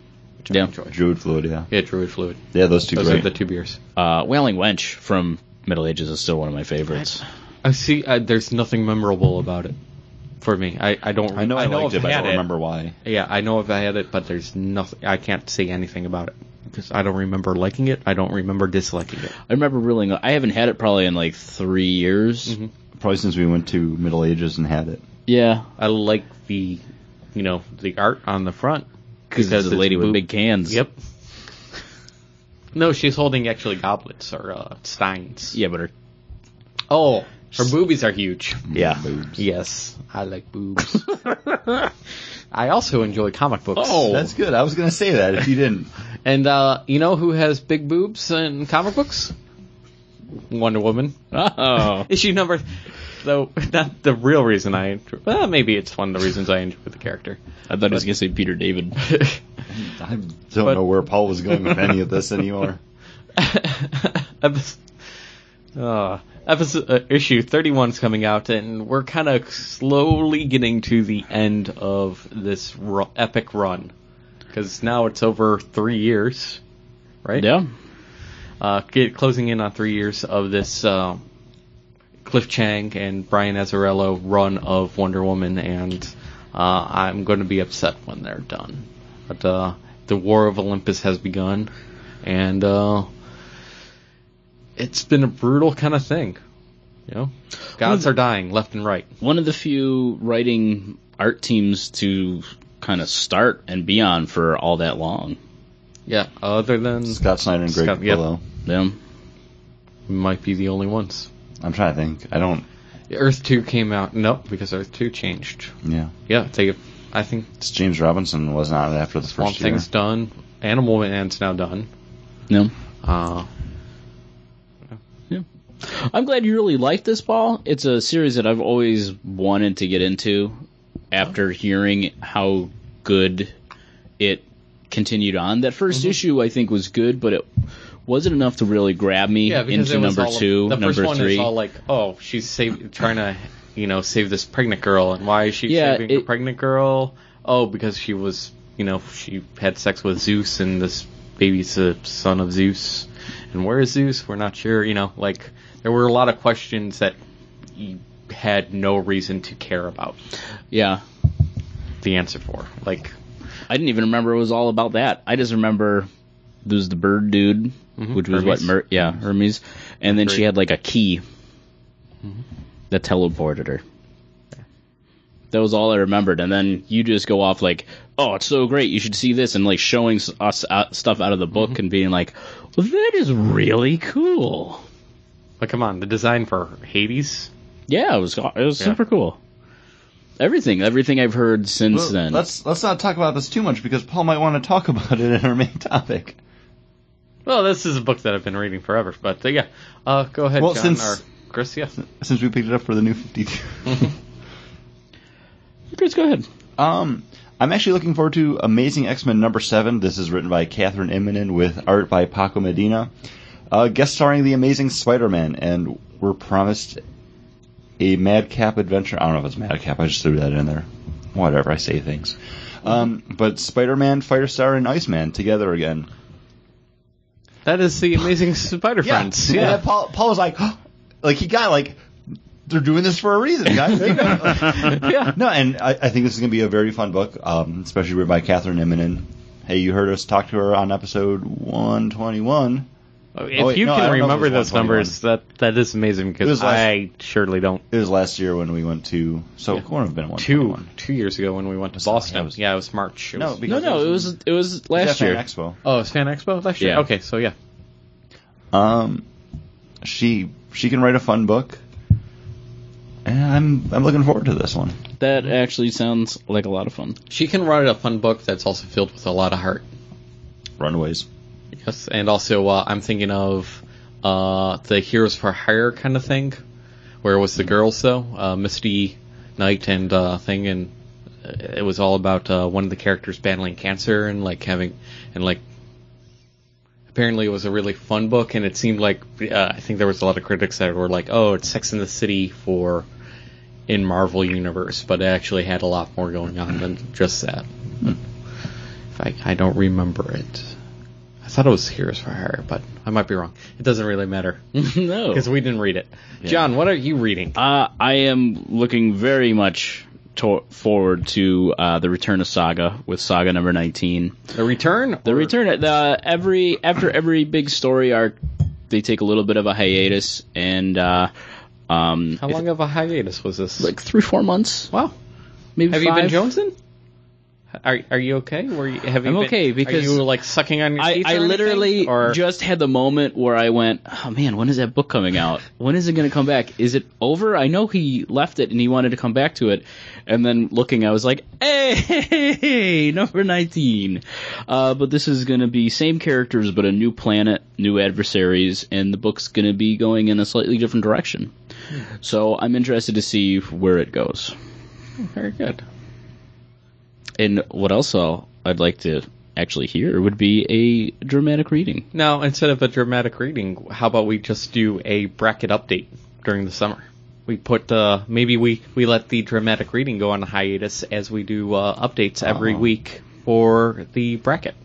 Yeah. enjoy. Druid fluid, yeah, Yeah, Druid Fluid. yeah. Those two Those great. are the two beers. Uh, Wailing Wench from Middle Ages is still one of my favorites. I see. Uh, there's nothing memorable about it for me. I, I don't. I know I, liked I've it, but I had don't remember why. Yeah, I know if I had it, but there's nothing. I can't say anything about it because I don't remember liking it. I don't remember disliking it. I remember really. I haven't had it probably in like three years. Probably since we went to Middle Ages and had it. Yeah, I like the, you know, the art on the front because it's a lady with boob- big cans. Yep. No, she's holding actually goblets or uh, steins. Yeah, but her. Oh, her boobies are huge. Yeah. Boobs. Yes, I like boobs. I also enjoy comic books. Oh. That's good. I was gonna say that if you didn't. And uh, you know who has big boobs in comic books? Wonder Woman. Oh. Issue number. Though not the real reason I. Well, maybe it's one of the reasons I enjoy the character. I thought he was gonna say Peter David. I don't But- know where Paul was going with any of this anymore. Epis- uh, episode uh, issue 31 is coming out, and we're kind of slowly getting to the end of this ru- epic run because now it's over three years, right? Yeah. Uh, get closing in on three years of this uh, Cliff Chiang and Brian Azzarello run of Wonder Woman, and uh, I'm going to be upset when they're done. But uh, the War of Olympus has begun, and uh, it's been a brutal kind of thing. You know, gods are dying left and right. One of the few writing art teams to kind of start and be on for all that long. Yeah, other than Scott Snyder and Greg Scott- yep. Capullo. Yeah. we might be the only ones. I'm trying to think. I don't. Earth Two came out. Nope, because Earth Two changed. Yeah. Yeah, Take it. I think It's James Robinson was not after the Swamp first year. Thing's done. Animal Man's now done. Yeah. Uh, I'm glad you really liked this, Paul. It's a series that I've always wanted to get into after hearing how good it continued on. That 1st Mm-hmm. issue I think was good, but it wasn't enough to really grab me yeah, into it was number all, two, The number first one three. is all like, oh, she's save, trying to, you know, save this pregnant girl, and why is she Yeah, saving a pregnant girl? Oh, because she was, you know, she had sex with Zeus, and this baby's the son of Zeus. And where is Zeus? We're not sure. You know, like there were a lot of questions that you had no reason to care about yeah. the answer for. Like, I didn't even remember it was all about that. I just remember there was the bird dude, Mm-hmm. which was what, Mer- yeah, Hermes, and then she had like a key mm-hmm. that teleported her. That was all I remembered, and then you just go off like, "Oh, it's so great! You should see this," and like showing us out, stuff out of the book mm-hmm. and being like, "Well, that is really cool." but come on, the design for Hades. Yeah, it was it was Yeah. super cool. Everything, everything I've heard since Well, then. let's let's not talk about this too much because Paul might want to talk about it in our main topic. Well, this is a book that I've been reading forever, but uh, yeah, uh, go ahead, Well, John since- or Chris. Yeah, Since we picked it up for the new 52. Chris, go ahead. Um, I'm actually looking forward to Amazing X-Men number seven. This is written by Kathryn Immonen with art by Paco Medina. Uh, guest starring the Amazing Spider-Man, and we're promised a Madcap adventure. I don't know if it's Madcap. I just threw that in there. Whatever. I say things. Um, but Spider-Man, Firestar, and Iceman together again. That is the Amazing Spider Friends. Yeah. Yeah, Paul, Paul was like, like he got like, they're doing this for a reason, guys. yeah. No, and I, I think this is going to be a very fun book, um, especially written by Kathryn Immonen. Hey, you heard us talk to her on episode 121. If wait, you no, can don't know if it remember those numbers, that that is amazing because last- I surely don't. It was last year when we went to. So it wouldn't have been one. Two two years ago when we went to Was that- Boston. that was- yeah, it was March. It No, was- because No, no, it was it was last Fan year. Expo. oh, it was Fan Expo last year. Yeah. Okay, so yeah, Um, she she can write a fun book, and I'm I'm looking forward to this one. That actually sounds like a lot of fun. she can write a fun book that's also filled with a lot of heart. Runaways. Yes, and also uh, I'm thinking of uh, the Heroes for Hire kind of thing, where it was the girls though, uh, Misty Knight and uh, thing, and it was all about uh, one of the characters battling cancer and like having and like apparently it was a really fun book, and it seemed like uh, I think there was a lot of critics that were like, oh, it's Sex in the City for in Marvel universe, but it actually had a lot more going on than just that. If I, I don't remember it. I thought it was Heroes for Hire, but I might be wrong. It doesn't really matter no. because we didn't read it. John, what are you reading? Uh, I am looking very much to- forward to uh, the return of Saga with Saga number 19. The Return? The or- return the every after every big story arc, they take a little bit of a hiatus and uh, um, How long of a hiatus was this? like three four months, wow. maybe Have five. you been jonesing? Are Are you okay? Were you, have you I'm been- okay, because you like sucking on your I, teeth? I or anything? literally or just had the moment where I went, oh man, when is that book coming out? When is it going to come back? Is it over? I know he left it and he wanted to come back to it. And then looking, I was like, hey, number 19. Uh, but this is going to be same characters, but a new planet, new adversaries, and the book's going to be going in a slightly different direction. So I'm interested to see where it goes. very good. And what else I'll, I'd like to actually hear would be a dramatic reading. Now, instead of a dramatic reading, how about we just do a bracket update during the summer? We put uh, maybe we we let the dramatic reading go on a hiatus as we do uh, updates every Oh. week for the bracket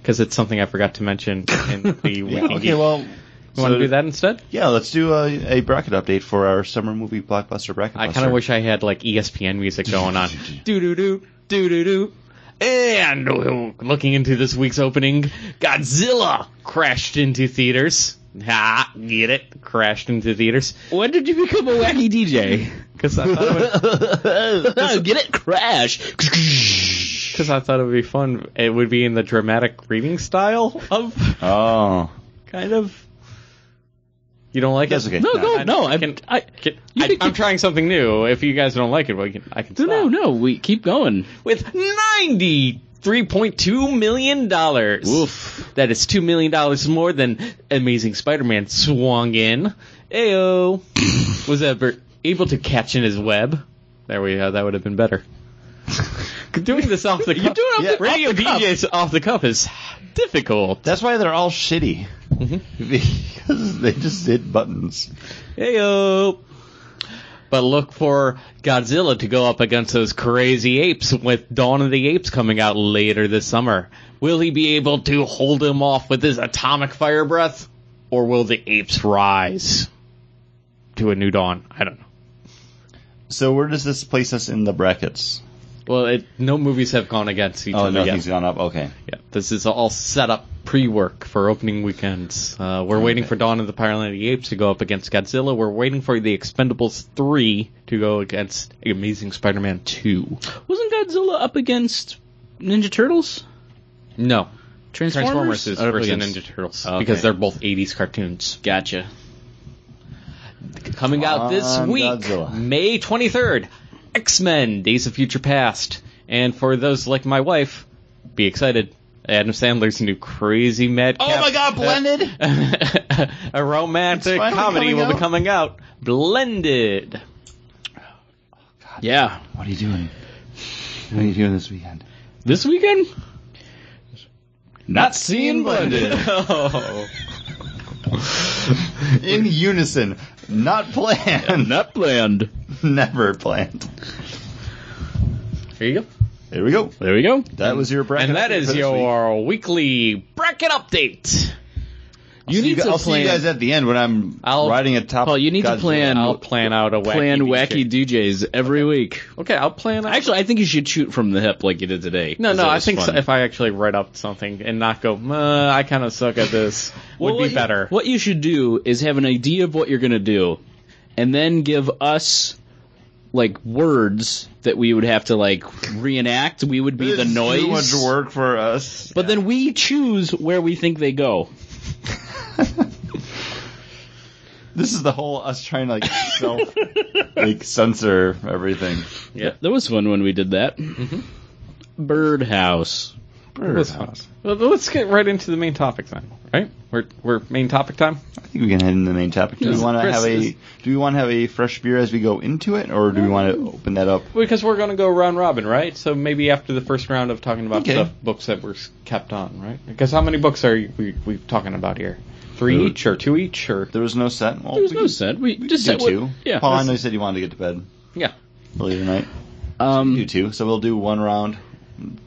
because it's something I forgot to mention in the Yeah, okay, Geek. well, you want to so- do that instead? Yeah, let's do a, a bracket update for our summer movie blockbuster bracket. I kind of wish I had like ESPN music going on. do do do do do do. And looking into this week's opening, Godzilla crashed into theaters. Ha, get it? Crashed into theaters. When did you become a wacky DJ? Because I thought it would, Get it? Crash. because I thought it would be fun. It would be in the dramatic reading style of Oh, kind of. You don't like That's it? okay. No, no, I- no. I I, can- I, Can- You I, can I'm keep- trying something new. If you guys don't like it, we can, I can no, stop. no, no. We keep going. With ninety three point two million dollars. Oof. That is two million dollars more than Amazing Spider-Man swung in. Ayo. Was ever able to catch in his web? There we go. That would have been better. Doing this off the cuff. You're doing it off Yeah, the- radio off the cuff. DJs off the cuff is difficult. that's why they're all shitty Mhm. because they just hit buttons. Heyo. But look for Godzilla to go up against those crazy apes with Dawn of the Apes coming out later this summer. Will he be able to hold him off with his atomic fire breath? Or will the apes rise to a new dawn? I don't know. So where does this place us in the brackets? Well, it, no movies have gone against each other. Oh, other nothing's yet. gone up. Okay. Yeah, this is all set up pre-work for opening weekends. Uh, we're waiting for Dawn of the Planet of the Apes to go up against Godzilla. We're waiting for The Expendables 3 to go against Amazing Spider-Man 2. Wasn't Godzilla up against Ninja Turtles? No, Transformers, Transformers is Up versus against- Ninja Turtles Okay. because they're both 80s cartoons. Gotcha. Coming out this week, Godzilla. May 23rd, X-Men: Days of Future Past. And for those like my wife, be excited. Adam Sandler's new crazy Mad Oh my God, Blended! a romantic comedy coming will be coming out. Blended. Yeah. What are you doing? What are you doing this weekend? This weekend? Not seeing blended. oh. in unison, not planned, Not planned. never planned. Here you go. There we go. There we go. That was your bracket. And that is update is for this week. your weekly bracket update. You See need gu- to I'll see you guys at the end when I'm I'll- riding a top. Paul, you need to plan- I'll plan out a wacky plan wacky DJ. DJs every week. Okay, I'll plan. Out. Actually, I think you should shoot from the hip like you did today. No, no. I think so, if I actually write up something and not go, uh, I kind of suck at this, would be what you- better. what you should do is have an idea of what you're going to do, and then give us like words that we would have to like reenact. We would be This the noise. Too much work for us. But then we choose where we think they go. This is the whole us trying to like self like censor everything. Yeah, that was fun when we did that. Mm-hmm. Birdhouse. was fun. Well, let's get right into the main topic then, right? We're we're main topic time. I think we can head into the main topic. Do we want to Chris have a is- Do we want to have a fresh beer as we go into it, or do we want to open that up? Because we're going to go round robin, right? So maybe after the first round of talking about Okay. stuff, books that were s- kept on, right? Because how many books are you, we we talking about here? Three Two. each or two each or There was no set. Well, There was we no could- set. We we just could set do what- two. Yeah. Paul, I know you said you wanted to get to bed yeah. later tonight. Um, do Um, two. So we'll do one round,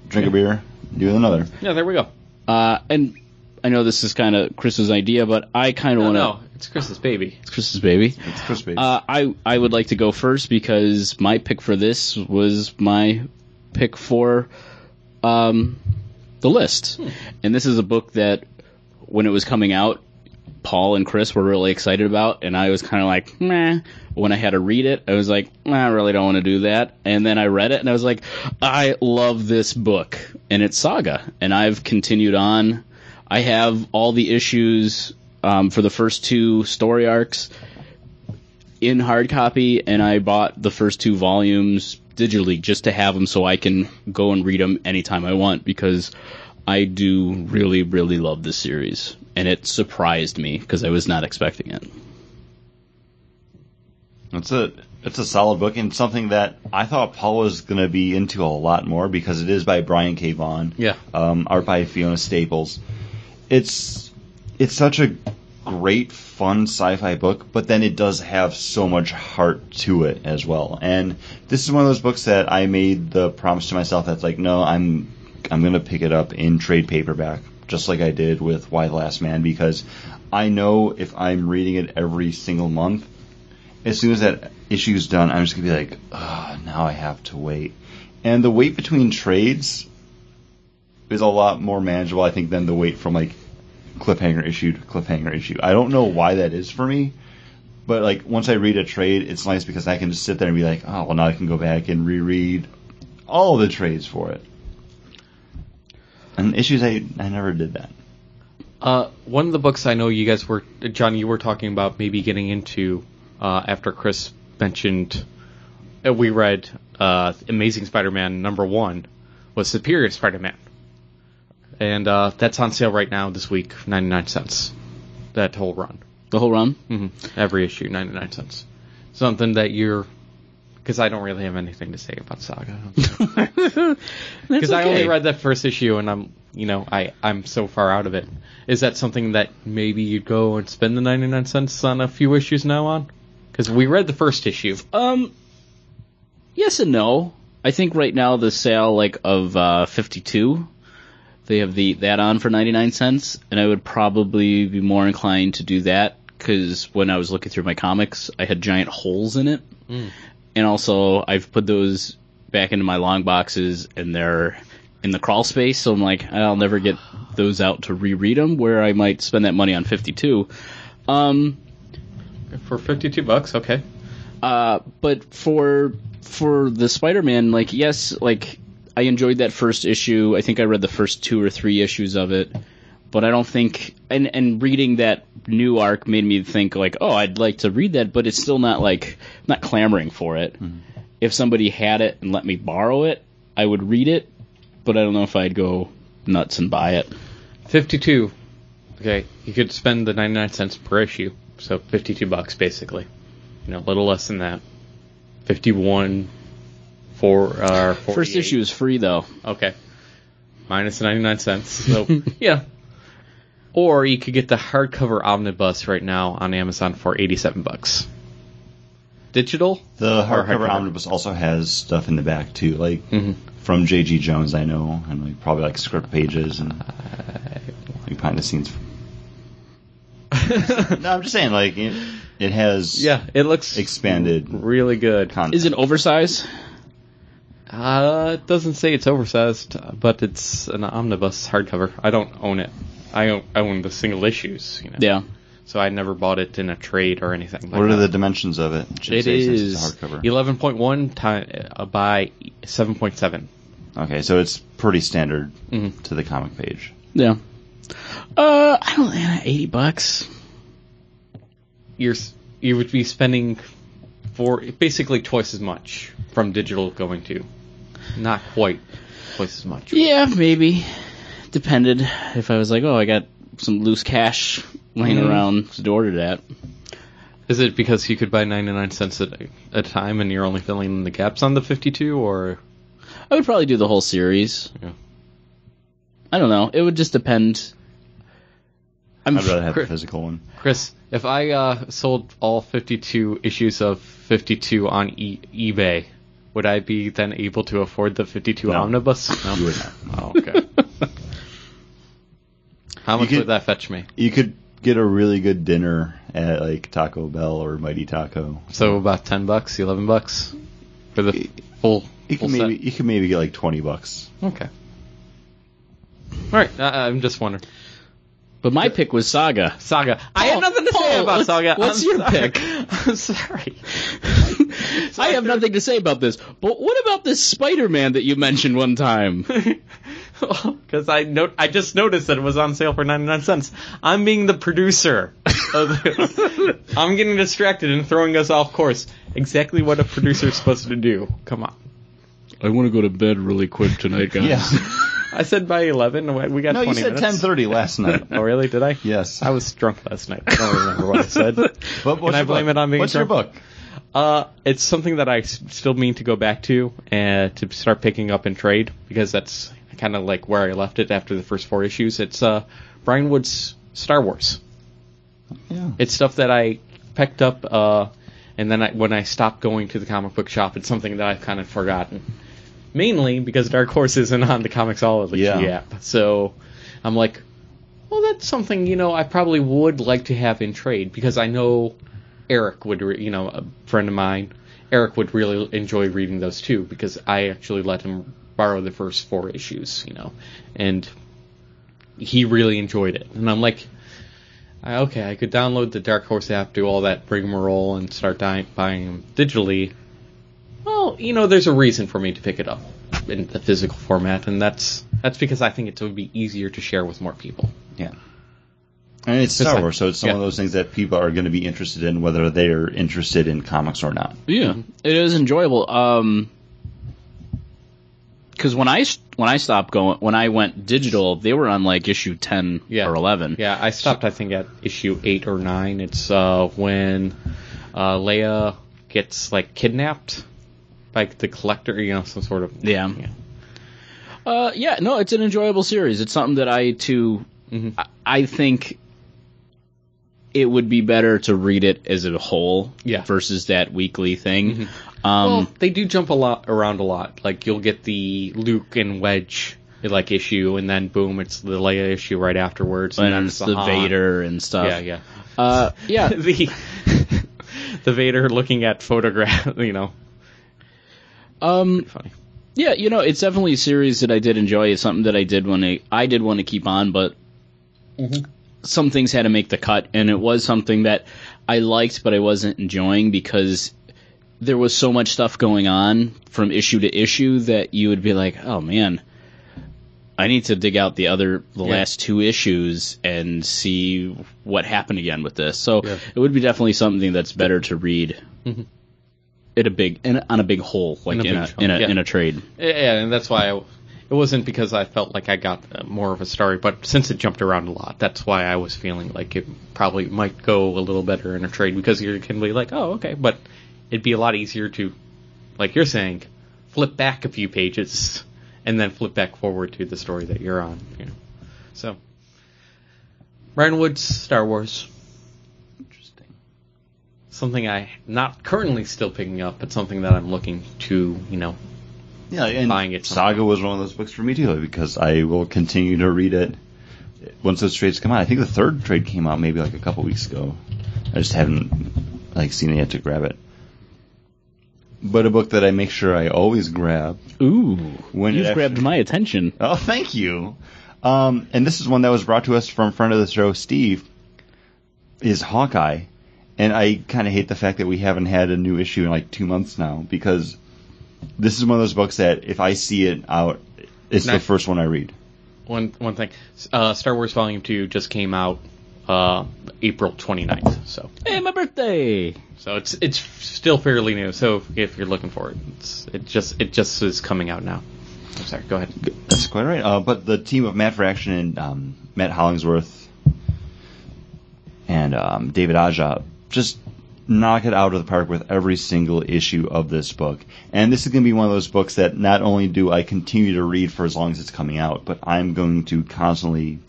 drink a beer, do another. Yeah, there we go. uh, and I know this is kind of Chris's idea, but I kind of No, want to. no, it's Chris's baby. It's Chris's baby. It's crispy. Uh, I I would like to go first because my pick for this was my pick for um, the list, and this is a book that when it was coming out, Paul and Chris were really excited about, and I was kind of like, meh. When I had to read it, I was like, nah, I really don't want to do that. And then I read it, and I was like, I love this book, and it's Saga, and I've continued on. I have all the issues um, for the first two story arcs in hard copy, and I bought the first two volumes digitally just to have them so I can go and read them anytime I want because I do really, really love this series, and it surprised me because I was not expecting it. It's a it's a solid book and something that I thought Paul was going to be into a lot more because it is by Brian K. Vaughan. Yeah. Um, art by Fiona Staples. It's it's such a great, fun sci-fi book, but then it does have so much heart to it as well. And this is one of those books that I made the promise to myself that's like, no, I'm I'm going to pick it up in trade paperback, just like I did with Y the Last Man, because I know if I'm reading it every single month, as soon as that issue's done, I'm just gonna be like, oh, now I have to wait. And the wait between trades is a lot more manageable, I think, than the wait from like cliffhanger issue to cliffhanger issue. I don't know why that is for me, but like once I read a trade, it's nice because I can just sit there and be like, oh, well, now I can go back and reread all the trades for it. And issues, I I never did that. Uh, one of the books I know you guys were, John, you were talking about maybe getting into uh, after Chris mentioned uh, we read uh, Amazing Spider-Man number one was Superior Spider-Man, and uh, that's on sale right now this week, ninety nine cents. That whole run, The whole run. hmm every issue, ninety nine cents. Something that you're, because I don't really have anything to say about Saga. Because I only read that first issue, and I'm, you know, I I'm so far out of it. Is that something that maybe you'd go and spend the ninety nine cents on a few issues now on? Because we read the first issue. Um, yes and no. I think right now the sale like of uh, 52, they have the that on for 99 cents, and I would probably be more inclined to do that because when I was looking through my comics, I had giant holes in it, and also I've put those back into my long boxes, and they're in the crawl space, so I'm like, I'll never get those out to reread them. Where I might spend that money on 52. Um, For fifty two bucks, okay. uh, but for for the Spider-Man, like yes, like I enjoyed that first issue. I think I read the first two or three issues of it, but I don't think and and reading that new arc made me think like, oh, I'd like to read that, but it's still not like not clamoring for it. Mm-hmm. If somebody had it and let me borrow it, I would read it, but I don't know if I'd go nuts and buy it. Fifty two. Okay, you could spend the ninety nine cents per issue, so fifty two bucks basically. You know, a little less than that. Fifty one. Four. Uh, First issue is free though. Okay. Minus 99 cents. So, yeah. Or you could get the hardcover omnibus right now on Amazon for 87 bucks. Digital? The Or hardcover hardcover. omnibus also has stuff in the back too, like Mhm. from J.G. Jones. I know, and like probably like script pages and like behind the scenes. no, I'm just saying, like it, it has yeah, it looks expanded really good. content. Is it oversized? Uh, it doesn't say it's oversized, but it's an omnibus hardcover. I don't own it. I own, I own the single issues, you know. Yeah. So I never bought it in a trade or anything. What are the dimensions of it? It say since it's is a hardcover. 11.1 time uh, by 7.7. Okay, so it's pretty standard Mhm. to the comic page. Yeah. Uh, I don't know, 80 bucks. You're you would be spending for basically twice as much from digital going to, not quite twice as much. Yeah, maybe. Depended if I was like, oh, I got some loose cash laying Mhm. around to order that. Is it because you could buy 99 cents at a, time and you're only filling in the gaps on the 52, or I would probably do the whole series. Yeah. I don't know. It would just depend. I'm I'd rather have the physical one. Chris? If I uh, sold all 52 issues of 52 on e- eBay, would I be then able to afford the 52 No. omnibus? You would not. Oh, okay. How much could- would that fetch me? You could get a really good dinner at like Taco Bell or Mighty Taco. So about 10 bucks, 11 bucks for the full, You full could maybe set? you could maybe get like twenty bucks. Okay. All right, I, I'm just wondering. But my pick was Saga. Saga. I have nothing to say about Saga. what's I'm your sorry. pick? I'm sorry. I have nothing to say about this. But what about this Spider-Man that you mentioned one time? Because I note, I just noticed that it was on sale for 99 cents. I'm being the producer. Of this. I'm getting distracted and throwing us off course. Exactly what a producer is supposed to do. Come on. I want to go to bed really quick tonight, guys. I said by 11. We got no, you said ten minutes. thirty last night. Oh, really? Did I? yes. I was drunk last night. I don't remember what I said. But what's Can I blame book? it on being What's your book? Uh, it's something that I s- still mean to go back to and to start picking up in trade because that's kind of like where I left it after the first four issues. It's uh, Brian Wood's Star Wars. Yeah. It's stuff that I picked up, uh, and then I, when I stopped going to the comic book shop, it's something that I've kind of forgotten. Mainly because Dark Horse isn't on the Comixology Yeah. app, so I'm like, well, that's something you know I probably would like to have in trade because I know Eric would, re- you know, a friend of mine, Eric would really enjoy reading those too because I actually let him borrow the first four issues, you know, and he really enjoyed it, and I'm like. Okay, I could download the Dark Horse app, do all that rigmarole, and start buying them digitally. Well, you know, there's a reason for me to pick it up in the physical format, and that's that's because I think it would be easier to share with more people. Yeah. And it's It's Star Wars, so it's some yeah. of those things that people are going to be interested in, whether they're interested in comics or not. Yeah, it is enjoyable. Um, because when I when I stopped going, when I went digital, they were on like issue ten Yeah. or eleven. Yeah, I stopped. I think at issue eight or nine. It's uh, when uh, Leia gets like kidnapped by the collector. You know, some sort of Yeah. Uh, yeah, no, it's an enjoyable series. It's something that I too, Mhm. I, I think it would be better to read it as a whole Yeah. Mm-hmm. versus that weekly thing. Um, well, they do jump a lot around a lot. Like you'll get the Luke and Wedge like issue, and then boom, it's the Leia issue right afterwards, and then it's the Han. Vader and stuff. Yeah, yeah. Uh, yeah. the the Vader looking at photograph. You know, Um, funny. yeah, you know, it's definitely a series that I did enjoy. It's something that I did want to, I did want to keep on, but some things had to make the cut, and it was something that I liked, but I wasn't enjoying because there was so much stuff going on from issue to issue that you would be like, oh man, I need to dig out the other, the Yeah. last two issues and see what happened again with this. So Yeah. it would be definitely something that's better to read. Mhm. At a big, in, on a big whole, like In a in a, in a, yeah. in a trade. Yeah, and that's why I, it wasn't because I felt like I got uh, more of a story, but since it jumped around a lot, that's why I was feeling like it probably might go a little better in a trade because you can be like, oh, okay, but it'd be a lot easier to, like you're saying, flip back a few pages and then flip back forward to the story that you're on. You know. So, Brian Wood's Star Wars. Interesting. Something I not currently still picking up, but something that I'm looking to, you know, Yeah, and Buying it Saga was one of those books for me too, because I will continue to read it once those trades come out, I think the third trade came out maybe like a couple weeks ago. I just haven't like seen it yet to grab it. But a book that I make sure I always grab. Ooh, When you've grabbed my attention. Oh, thank you. Um, and this is one that was brought to us from friend of the show, Steve. Is Hawkeye, and I kind of hate the fact that we haven't had a new issue in like two months now because this is one of those books that if I see it out, it's the first one I read. One one thing, uh, Star Wars Volume Two just came out uh, April 29th, so Hey, my birthday! so it's it's still fairly new. So if, if you're looking for it, it's it just it just is coming out now. I'm sorry, go ahead. That's quite right. Uh, but the team of Matt Fraction and um, Matt Hollingsworth and um, David Aja just knock it out of the park with every single issue of this book. And this is going to be one of those books that not only do I continue to read for as long as it's coming out, but I'm going to constantly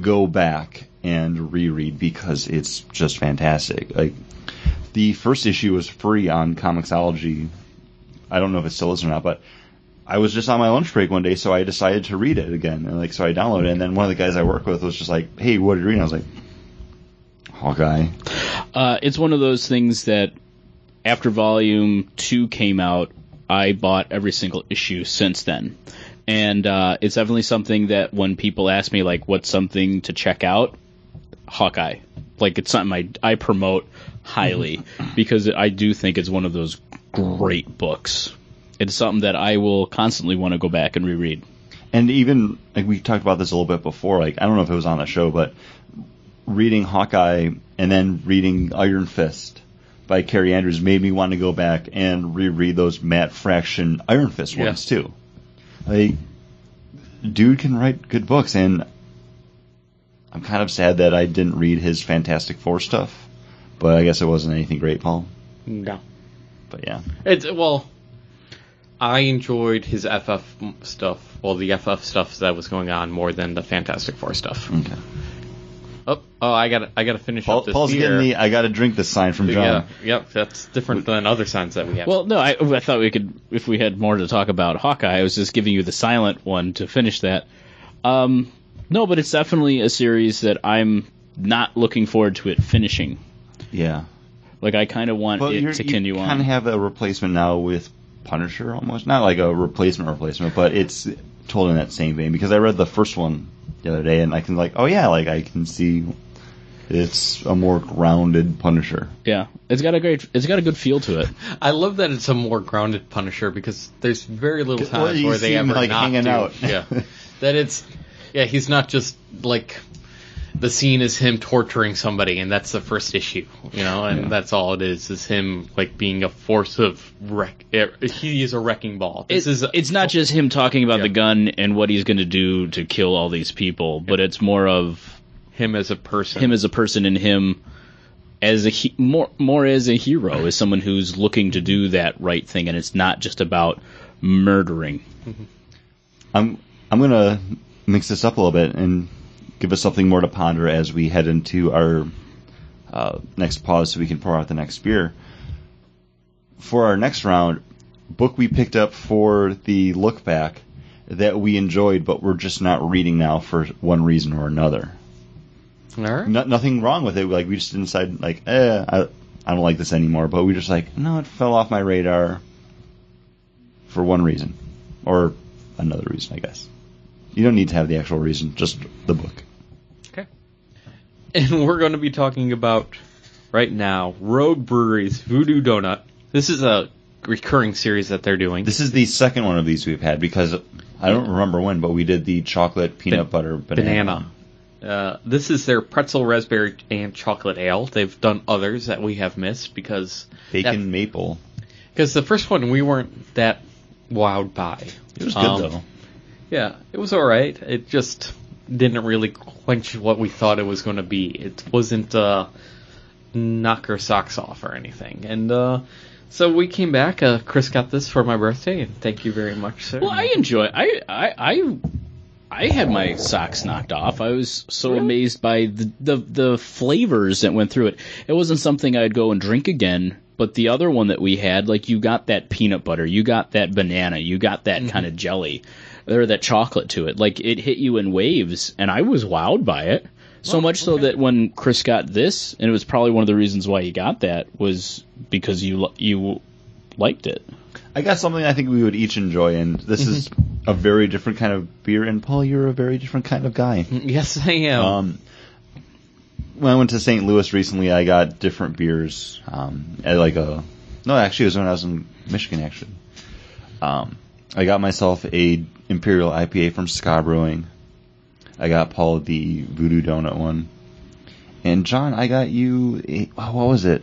go back and reread because it's just fantastic. Like the first issue was free on Comixology. I don't know if it still is or not, but I was just on my lunch break one day, so I decided to read it again. And like, so I downloaded it, and then one of the guys I work with was just like, "Hey, what did you read?" And I was like, "Hawkeye." Uh, it's one of those things that after volume two came out, I bought every single issue since then. And uh, it's definitely something that when people ask me, like, what's something to check out, Hawkeye. Like, it's something I, I promote highly because I do think it's one of those great books. It's something that I will constantly want to go back and reread. And even like we talked about this a little bit before. Like I don't know if it was on the show, but reading Hawkeye and then reading Iron Fist by Kaare Andrews made me want to go back and reread those Matt Fraction Iron Fist Yeah. ones too. Like, dude can write good books, and I'm kind of sad that I didn't read his Fantastic Four stuff. But I guess it wasn't anything great, Paul. No, But yeah, it's well. I enjoyed his FF stuff, well, the FF stuff that was going on more than the Fantastic Four stuff. okay. Oh, oh, I got to I got to finish Paul, up this Paul's beer. getting the I got to drink this sign from John. Yeah, yep, that's different than other signs that we have. Well, no, I, I thought we could, if we had more to talk about Hawkeye, I was just giving you the silent one to finish that. Um, no, but it's definitely a series that I'm not looking forward to it finishing. Yeah. Like, I kind of want Well, it to continue to you continue kind of have a replacement now with Punisher almost. Not like a replacement replacement, but it's told in that same vein because I read the first one the other day and I can like, oh yeah, like I can see it's a more grounded Punisher. yeah, it's got a great, it's got a good feel to it. I love that it's a more grounded Punisher because there's very little Well, times where they see him, ever like, not hanging do. out. yeah, that it's yeah he's not just like the scene is him torturing somebody and that's the first issue, you know, and Yeah. that's all it is is him like being a force of wreck. er, He is a wrecking ball. This It- is it's not just him talking about Yeah. the gun and what he's going to do to kill all these people, but it's more of him as a person. him as a person and him as a he- more more as a hero, as someone who's looking to do that right thing, and it's not just about murdering. I'm I'm gonna mix this up a little bit and give us something more to ponder as we head into our uh, next pause, so we can pour out the next beer. For our next round, book we picked up for the look back that we enjoyed, but we're just not reading now for one reason or another. all right. No, nothing wrong with it. Like we just decided, like, eh, I, I don't like this anymore. But we just like, no, it fell off my radar for one reason or another reason, I guess. You don't need to have the actual reason, just the book. And we're going to be talking about right now Rogue Brewery's Voodoo Doughnut. This is a recurring series that they're doing. This is the second one of these we've had because I don't remember when, but we did the chocolate peanut Ban- butter banana. banana. Uh, this is their pretzel raspberry and chocolate ale. They've done others that we have missed because bacon maple. because the first one we weren't that wowed by. It was good Um, though. Yeah, it was all right. It just didn't really quench what we thought it was going to be. It wasn't uh, knock our socks off or anything. And uh, so we came back. Uh, Chris got this for my birthday, and thank you very much, sir. Well, I enjoy. I I I I had my socks knocked off. I was so amazed by the, the the flavors that went through it. It wasn't something I'd go and drink again. But the other one that we had, like you got that peanut butter, you got that banana, you got that kind of jelly. Or that chocolate to it. Like it hit you in waves, and I was wowed by it. So much so that when Chris got this, and it was probably one of the reasons why he got that was because you you liked it. I got something I think we would each enjoy, and this is a very different kind of beer. And Paul, you're a very different kind of guy. Yes, I am. Um, when I went to St. Louis recently, I got different beers um, at like a. No, actually, it was when I was in Michigan. Actually, um, I got myself a Imperial IPA from Ska Brewing. I got Paul the Voodoo Doughnut one, and John, I got you. A, oh, what was it?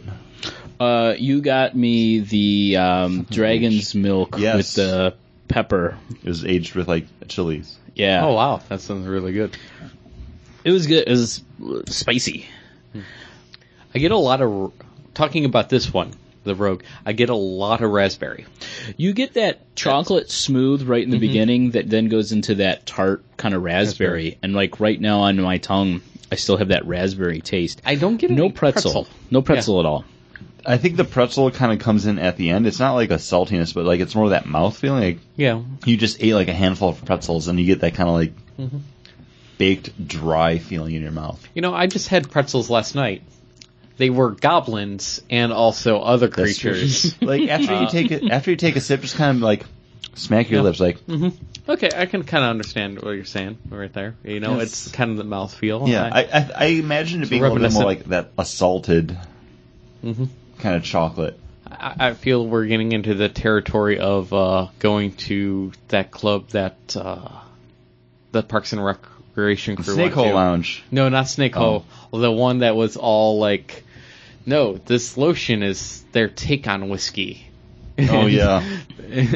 Uh, you got me the um, Dragon's Milk Yes. with the pepper. It was aged with like chilies. Yeah, oh wow, that sounds really good. it was good. It was spicy. I get a lot of talking about this one, the Rogue. I get a lot of raspberry. You get that chocolate smooth right in the beginning that then goes into that tart kind of raspberry. And like right now on my tongue, I still have that raspberry taste. I don't get No any pretzel. No pretzel at all. I think the pretzel kind of comes in at the end. It's not like a saltiness, but like it's more of that mouth feeling. Like Yeah, you just ate like a handful of pretzels and you get that kind of like Mm-hmm. baked dry feeling in your mouth. you know, I just had pretzels last night. They were goblins and also other creatures. like after you take it, after you take a sip, just kind of like smack your Yeah. lips, like Mm-hmm. okay, I can kind of understand what you're saying right there. You know, Yes. it's kind of the mouth feel. yeah. I I, I imagine it being a little bit more like that assaulted Mhm. kind of chocolate. I, I feel we're getting into the territory of uh, going to that club that uh, the Parks and Recreation crew Snake Hole. Lounge. No, not Snake Oh. Hole. The one that was all like, no, this lotion is their take on whiskey. Oh yeah,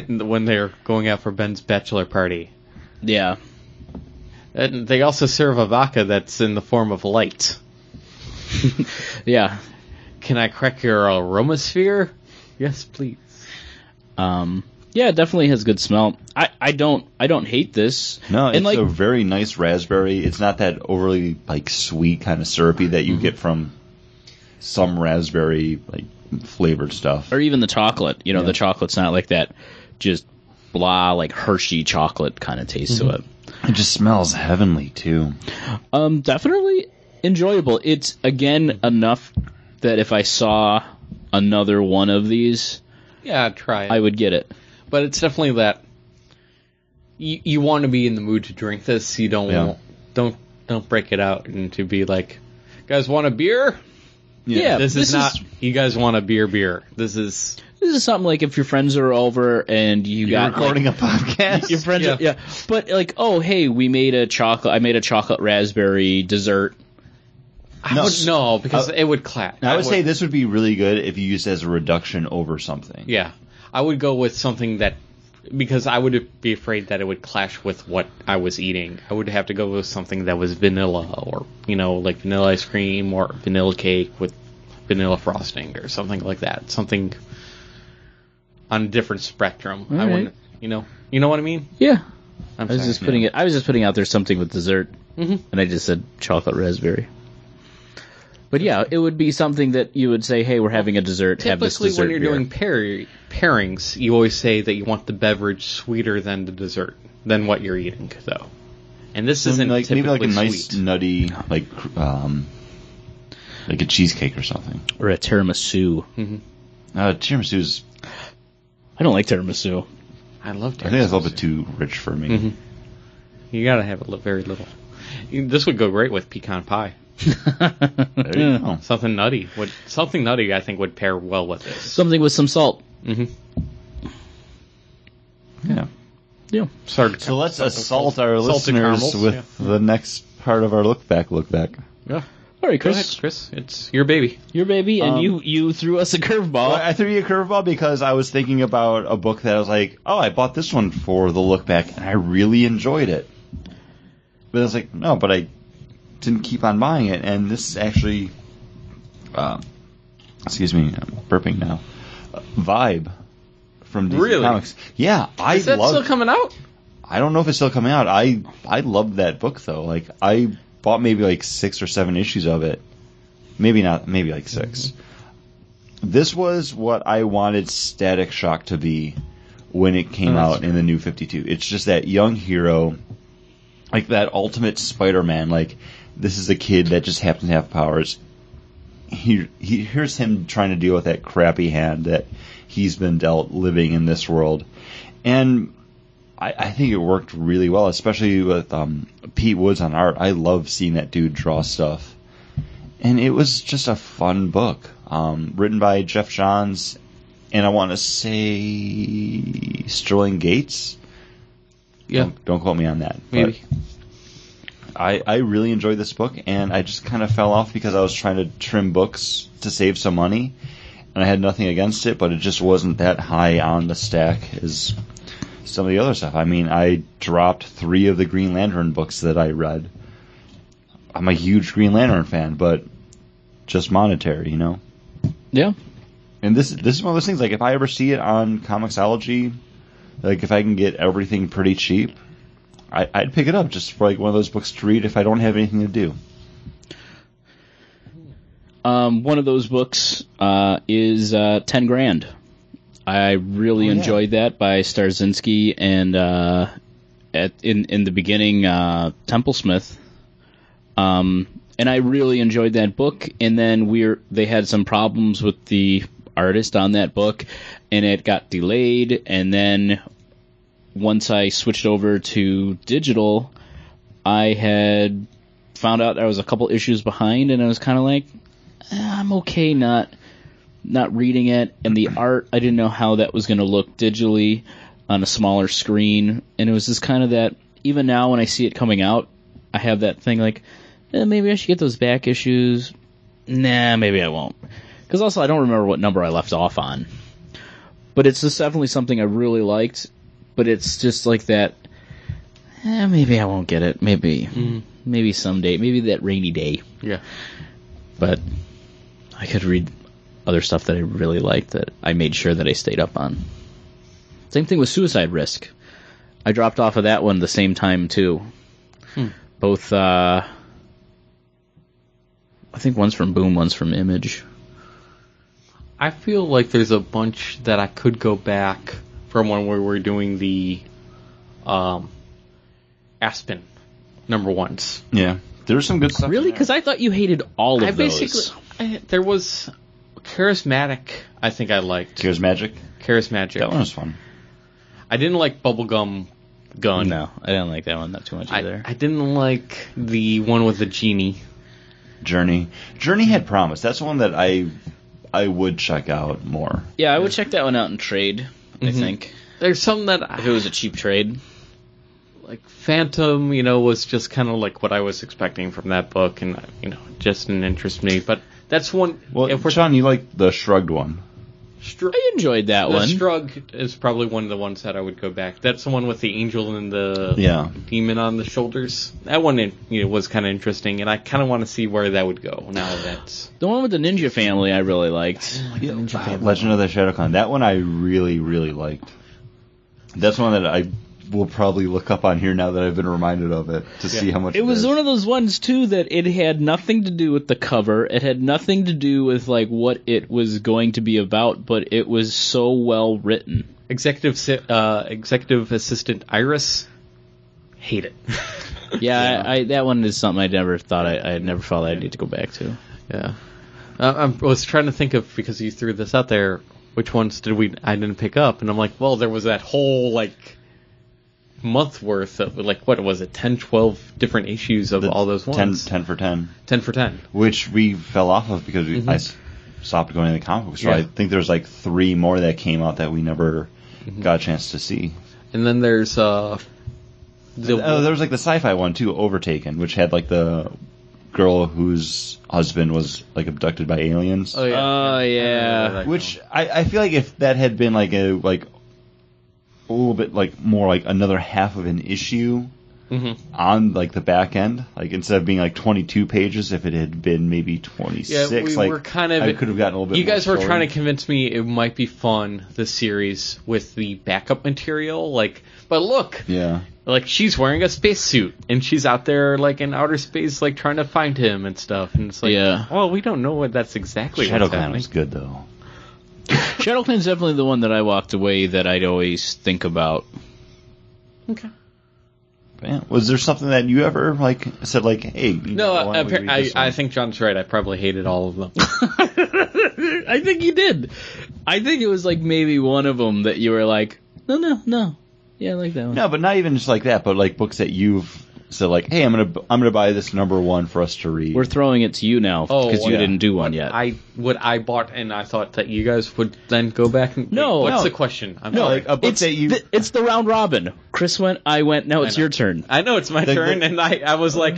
when they're going out for Ben's bachelor party. Yeah. And they also serve a vodka that's in the form of light. Yeah. Can I crack your aromasphere? Yes, please. Um, yeah, it definitely has good smell. I, I don't I don't hate this. no, it's and like a very nice raspberry. It's not that overly like sweet kind of syrupy that Mm-hmm. you get from some raspberry like flavored stuff. or even the chocolate. You know, Yeah. the chocolate's not like that just blah like Hershey chocolate kind of taste Mm-hmm. to it. It just smells heavenly too. Um, definitely enjoyable. It's again enough that if I saw another one of these, Yeah, try it. I would get it. but it's definitely that you you want to be in the mood to drink this. You don't Yeah. don't don't break it out and to be like, guys want a beer? Yeah, this, this is not. is- you guys want a beer? Beer. This is. This is something like if your friends are over and you You're got recording like, a podcast. your friends, Yeah. are, yeah. But like, oh hey, we made a chocolate. I made a chocolate raspberry dessert. I No. would, no, because Uh, it would clash. I would say this would be really good if you used it as a reduction over something. Yeah, I would go with something that because I would be afraid that it would clash with what I was eating. I would have to go with something that was vanilla or you know like vanilla ice cream or vanilla cake with vanilla frosting or something like that. Something on a different spectrum. I Alright. wouldn't, you know, you know what I mean. Yeah, I'm I was sorry. just putting it. I was just putting out there something with dessert, Mhm. and I just said chocolate raspberry. But yeah, it would be something that you would say, "Hey, we're having a dessert. have this Typically, dessert when you're beer." doing pair- pairings, you always say that you want the beverage sweeter than the dessert, than what you're eating, though. And this So isn't like maybe like a nice sweet. nutty like um like a cheesecake or something. or a tiramisu. Uh, tiramisu is Mm-hmm. I don't like tiramisu. I love tiramisu. I think that's a little bit too rich for me. Mhm. You gotta have a li- very little. This would go great with pecan pie. There you go. Something nutty would something nutty I think would pair well with this. Something with some salt. hmm Yeah. Yeah. Started So let's assault our salted listeners caramels, with the next part of our look back. Look back. Yeah. All right, Go Chris, ahead, Chris. It's your baby. your baby, and Um, you you threw us a curveball. Well, I threw you a curveball because I was thinking about a book that I was like, oh, I bought this one for the look back, and I really enjoyed it. But I was like, no, but I didn't keep on buying it, and this actually, uh, excuse me, I'm burping now. Uh, Vibe from DC Really? Comics. Yeah, I Is that love. still coming out? I don't know if it's still coming out. I I loved that book though. Like I bought maybe like six or seven issues of it. Maybe not. Maybe like 6 This was what I wanted Static Shock to be when it came Oh, out in the new 52. It's just that young hero, like that ultimate Spider-Man. Like this is a kid that just happens to have powers. He, he here's him trying to deal with that crappy hand that he's been dealt living in this world, and I, I think it worked really well, especially with um, Pete Woods on art. I love seeing that dude draw stuff, and it was just a fun book, um, written by Geoff Johns, and I want to say Sterling Gates. Yeah, Don't, don't quote me on that. but- maybe. I, I really enjoyed this book, and I just kind of fell off because I was trying to trim books to save some money, and I had nothing against it, but it just wasn't that high on the stack as some of the other stuff. I mean, I dropped three of the Green Lantern books that I read. I'm a huge Green Lantern fan, but just monetary, you know. Yeah. And this this is one of those things. Like if I ever see it on Comixology, like if I can get everything pretty cheap, I, I'd pick it up just for like one of those books to read if I don't have anything to do. Um, one of those books uh, is uh, Ten Grand. I really Oh, yeah. enjoyed that by Straczynski and uh, at in in the beginning uh, Templesmith. Um, and I really enjoyed that book. And then we're they had some problems with the artist on that book, and it got delayed. And then once I switched over to digital, I had found out I was a couple issues behind, and I was kind of like, "Eh, I'm okay not not reading it, and the art I didn't know how that was going to look digitally on a smaller screen, and it was just kind of that. Even now, when I see it coming out, I have that thing like, eh, maybe I should get those back issues. Nah, maybe I won't, because also I don't remember what number I left off on. But it's just definitely something I really liked, but it's just like that. Eh, maybe I won't get it. Maybe, Mm. maybe someday. Maybe that rainy day Yeah. but I could read other stuff that I really liked that I made sure that I stayed up on. Same thing with Suicide Risk. I dropped off of that one the same time too. Hmm. Both, uh, I think one's from Boom, one's from Image. I feel like there's a bunch that I could go back from when we were doing the um, Aspen number ones. Yeah, there's some good stuff. Really? Because I thought you hated all of I those. basically I, there was Charismagic. I think I liked Here's Magic. Charismagic. That one was fun. I didn't like bubblegum gun. no, I didn't like that one not too much either. I didn't like the one with the genie. Jirni. Jirni had promise. That's one that I I would check out more. yeah, I would check that one out in trade. I Mhm. think There's some that if it was a cheap trade. like Phantom, you know, was just kind of like what I was expecting from that book, and you know, just didn't interest me. But that's one. Well, if we're Sean, you like the shrugged one. Str- I enjoyed that the one. Strug is probably one of the ones that I would go back. That's the one with the angel and the Yeah. demon on the shoulders. That one, you know, was kind of interesting, and I kind of want to see where that would go. Now that's The one with the ninja family I really liked. Oh, Legend of the Shadow Clan. That one I really, really liked. That's one that I will probably look up on here now that I've been reminded of it to see how much It was is. one of those ones too that it had nothing to do with the cover. It had nothing to do with like what it was going to be about, but it was so well written. executive uh, executive assistant Iris. Hate it. Yeah, I, I, that one is something I never thought I, I never felt I'd need to go back to. Yeah. Uh, I was trying to think of because you threw this out there. Which ones did we? I didn't pick up, and I'm like, well, there was that whole like month worth of like what was it, 10, 12 different issues of The all those 10, ones. 10 for 10. 10 for ten. Which we fell off of because we, Mhm. I s- stopped going to the comic book store. Yeah. I think there's like three more that came out that we never Mm-hmm. got a chance to see. And then there's uh the oh, there was like the sci-fi one too, Overtaken, which had like the girl whose husband was like abducted by aliens. oh yeah, Oh, yeah. That Which I, I feel like if that had been like a like a little bit like more like another half of an issue Mhm. on like the back end, like instead of being like 22 pages, if it had been maybe 26, Yeah, we like were kind of- I could have gotten a little bit. You guys were story. trying to convince me it might be fun this series with the backup material, like. But look, Yeah, like she's wearing a spacesuit and she's out there like in outer space, like trying to find him and stuff. And it's like, Yeah. well, we don't know what that's exactly Shadow what's Clan was good though. Shadow Clan's definitely the one that I walked away that I'd always think about. Okay. Yeah. Was there something that you ever like said like, hey? you No, know, why don't appa- read I, this I one? think John's right. I probably hated all of them. I think you did. I think it was like maybe one of them that you were like, no, no, no. Yeah, I like that one. no, but not even just like that, but like books that you've said like, hey, I'm gonna I'm gonna buy this number one for us to read. We're throwing it to you now Oh, because you yeah. didn't do one yet. I what I bought, and I thought that you guys would then go back and. No, what's no. the question? I'm no, sorry. like a book it's that you. the, it's the round robin. Chris went, I went. Now it's know. your turn. I know it's my The- turn, the- and I I was like,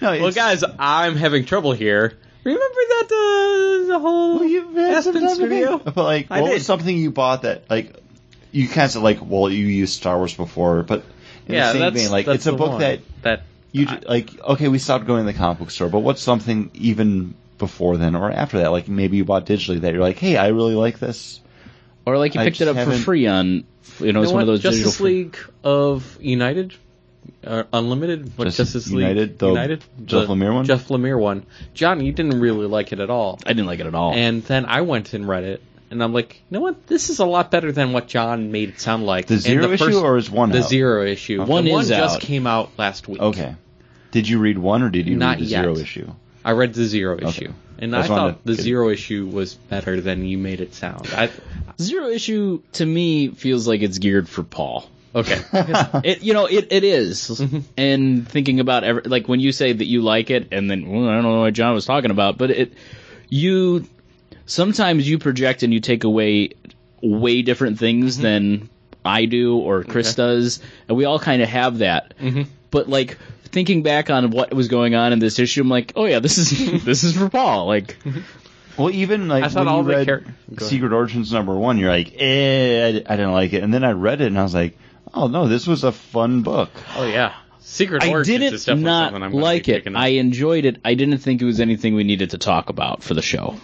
no, well, it's- guys, I'm having trouble here. Remember that uh, the whole Well, you've had some Aspen's time to video? think. But like, I what did. was something you bought that like you kind of said like, well, you used Star Wars before, but in yeah, the same that's vein, like that's it's a book one. that that you I- like. Okay, we stopped going to the comic book store, but what's something even before then or after that? Like maybe you bought digitally that you're like, hey, I really like this. Or like you I picked it up for free on, you know, it's one of what? those digital. Justice free- League of United, uh, Unlimited. What Justice Justice League United? The United? Jeff The Lemire one? Jeff Lemire one. John, you didn't really like it at all. I didn't like it at all. And then I went and read it, and I'm like, you know what? This is a lot better than what John made it sound like. The And zero issue first- or is one the out? zero issue? One the one is just out. came out last week. Okay. Did you read one or did you Not read the yet. zero issue? I read the zero issue, and I I thought the to- zero issue was better than you made it sound. I, Zero issue to me feels like it's geared for Paul. okay, It you know it it is. Mm-hmm. And thinking about every, like when you say that you like it, and then well, I don't know what John was talking about, but it you sometimes you project and you take away way different things than I do or Chris Mm-hmm. Okay. does, and we all kind of have that. Mhm. But like thinking back on what was going on in this issue, I'm like, oh yeah, this is this is for Paul. Like Well, even like I thought when all you the read char- Secret Origins number one, you're like, eh, I, I didn't like it, and then I read it and I was like, oh no, this was a fun book. oh yeah, Secret I Origins is didn't not I'm like it. I enjoyed it. I didn't think it was anything we needed to talk about for the show.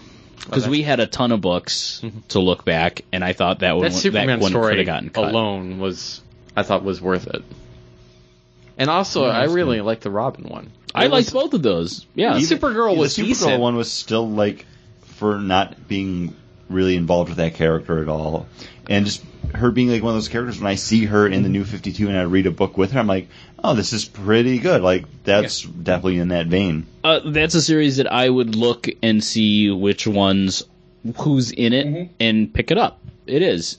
Because that's- we had a ton of books mm-hmm. to look back, and I thought that one that Superman that one could story have gotten cut. alone was, I thought was worth it. And also, Yeah, I really liked the Robin one. I It liked was- both of those. Yeah, Even- Supergirl was the Supergirl decent. one was still like for not being really involved with that character at all, and just her being like one of those characters. When I see her in the New Fifty Two and I read a book with her, I'm like, oh, this is pretty good. Like that's definitely in that vein. uh, that's a series that I would look and see which ones, who's in it, Mm-hmm. and pick it up. It is.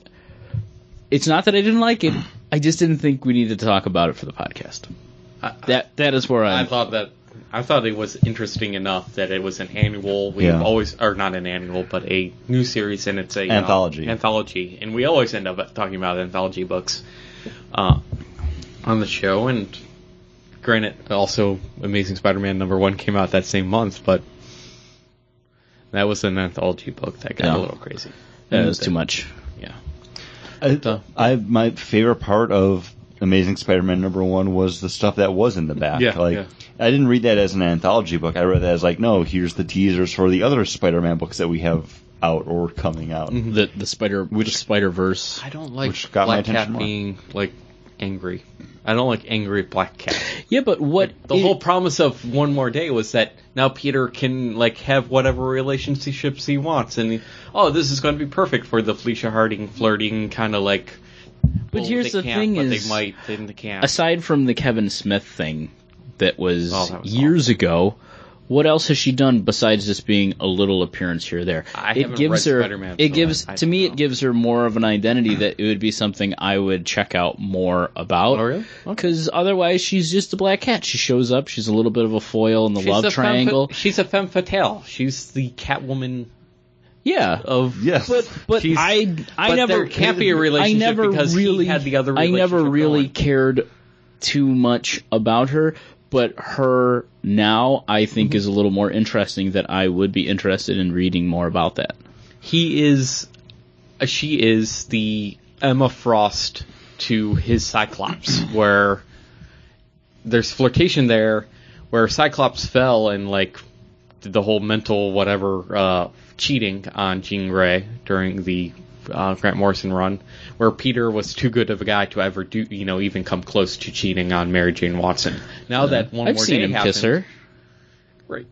It's not that I didn't like it. I just didn't think we needed to talk about it for the podcast. I- That that is where I I'm. thought that I thought it was interesting enough that it was an annual. We've Yeah. always, or not an annual, but a new series, and it's a you know, Anthology. anthology, and we always end up talking about anthology books uh, on the show. And granted, also Amazing Spider-Man number one came out that same month, but that was an anthology book that got Yeah. a little crazy. that was too much. Yeah. I, I my favorite part of Amazing Spider-Man number one was the stuff that was in the back. Yeah, like yeah. I didn't read that as an anthology book. I read that as like, no, here's the teasers for the other Spider-Man books that we have out or coming out. Mm-hmm. The the spider Which- Spider Verse. I don't like Which got my Black Cat attention more. being like angry. I don't like angry Black Cat. Yeah, but what The it- whole promise of one more day was that now Peter can like have whatever relationships he wants, and oh, this is going to be perfect for the Felicia Harding flirting kind of like. But oh, well, here's the thing is- they might, then they can't. aside from the Kevin Smith thing that was, Oh, that was years ago, what else has she done besides just being a little appearance here or there? I it gives read her Spider-Man, it so gives I- I to me don't it gives her more of an identity that it would be something I would check out more about. Oh, really? Okay. Because otherwise she's just a black cat. She shows up, she's a little bit of a foil in the She's love a femme fa- triangle. she's a femme fatale. She's the Catwoman yeah. of. Yes. But but She's- I I but never there can't be a relationship I never because he really had the other I never really going. cared too much about her, but her now I think Mm-hmm. is a little more interesting that I would be interested in reading more about that. he is uh, she is the Emma Frost to his Cyclops where there's flirtation there where Cyclops fell and like did the whole mental whatever uh, cheating on Jean Grey during the uh, Grant Morrison run where Peter was too good of a guy to ever do you know even come close to cheating on Mary Jane Watson now that one I've more seen day him happened, kiss her. Right.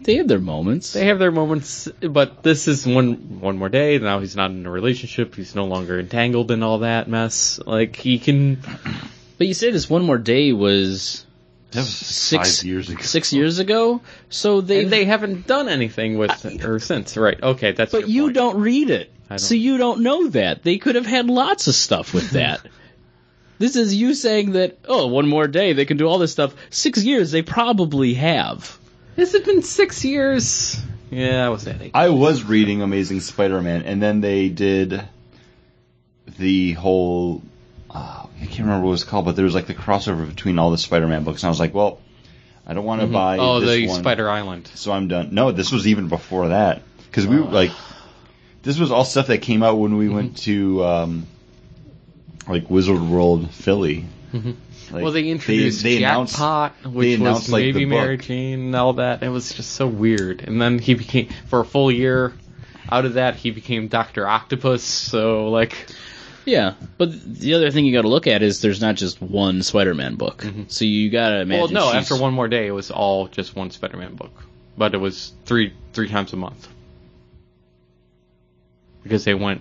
They have their moments. They have their moments, but this is one one more day. Now he's not in a relationship. He's no longer entangled in all that mess. Like he can. but you say this one more day was six years ago. Six years ago. So they And they haven't done anything with her since, right? Okay, that's. But you point. don't read it, don't. so you don't know that. They could have had lots of stuff with that. this is you saying that oh, one more day they can do all this stuff. Six years they probably have. Has it been six years? Yeah, I was at eight. I was reading Amazing Spider-Man, and then they did the whole. Uh, I can't remember what it was called, but there was like the crossover between all the Spider-Man books, and I was like, well, I don't want to mm-hmm. buy. oh, this the one, Spider Island. So I'm done. No, this was even before that because we like. This was all stuff that came out when we mm-hmm. went to um, like Wizard World Philly. Mm-hmm. Like, well, they introduced they announced- Jackpot, which was like, maybe Mary book. Jane and all that. It was just so weird. And then he became, for a full year, out of that, he became Doctor Octopus. So like, Yeah, but the other thing you got to look at is there's not just one Spider-Man book. So you got to imagine. well, no, she's- after one more day, it was all just one Spider-Man book, but it was three three times a month because they went.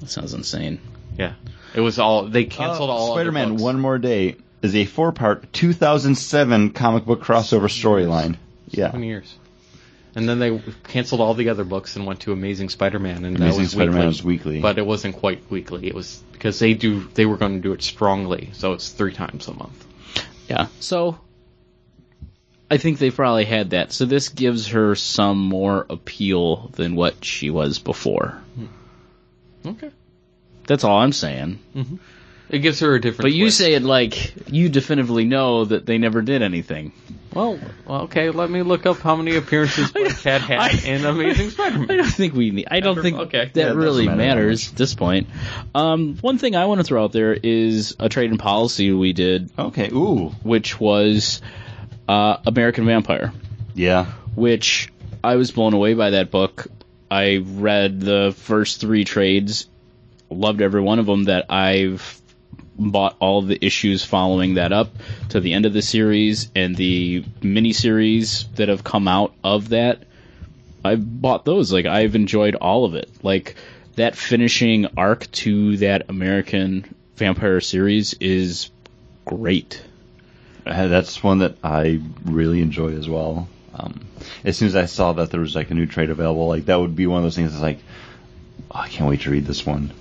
That sounds insane. Yeah, it was all they canceled Uh, all Spider-Man books. One More Day is a four-part 2007 comic book crossover storyline. Yeah, Twenty years. And then they canceled all the other books and went to Amazing Spider-Man, and that Amazing was Spider-Man weekly. was weekly. but it wasn't quite weekly. It was because they do they were going to do it strongly, so it's three times a month. Yeah. So I think they probably had that. So this gives her some more appeal than what she was before. Hmm. Okay. That's all I'm saying. Mm-hmm. It gives her a different. But you twist. say it like you definitively know that they never did anything. Well, well, okay. Let me look up how many appearances Black Cat had I- in Amazing Spider-Man. I don't think we need. I don't Never- think okay. that Yeah, really matter matters at this point. Um, one thing I want to throw out there is a trade and policy we did, okay. Ooh, which was uh, American Vampire. yeah. which I was blown away by that book. I read the first three trades, loved every one of them. That I've bought all the issues following that up to the end of the series and the mini series that have come out of that. I've bought those. Like I've enjoyed all of it. Like that finishing arc to that American Vampire series is great. Uh, That's one that I really enjoy as well. Um, as soon as I saw that there was like a new trade available, like that would be one of those things that's like, oh, I can't wait to read this one.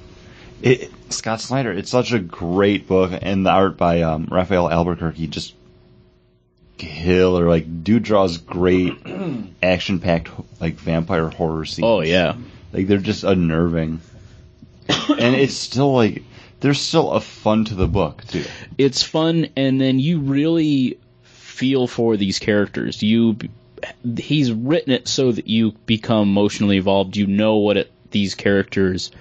It, Scott Snyder, it's such a great book, and the art by um, Rafael Albuquerque just killer. Like, dude draws great action-packed like vampire horror scenes. Oh yeah. Like they're just unnerving, and it's still like there's still a fun to the book too. it's fun and then you really feel for these characters you he's written it so that you become emotionally involved you know what it, these characters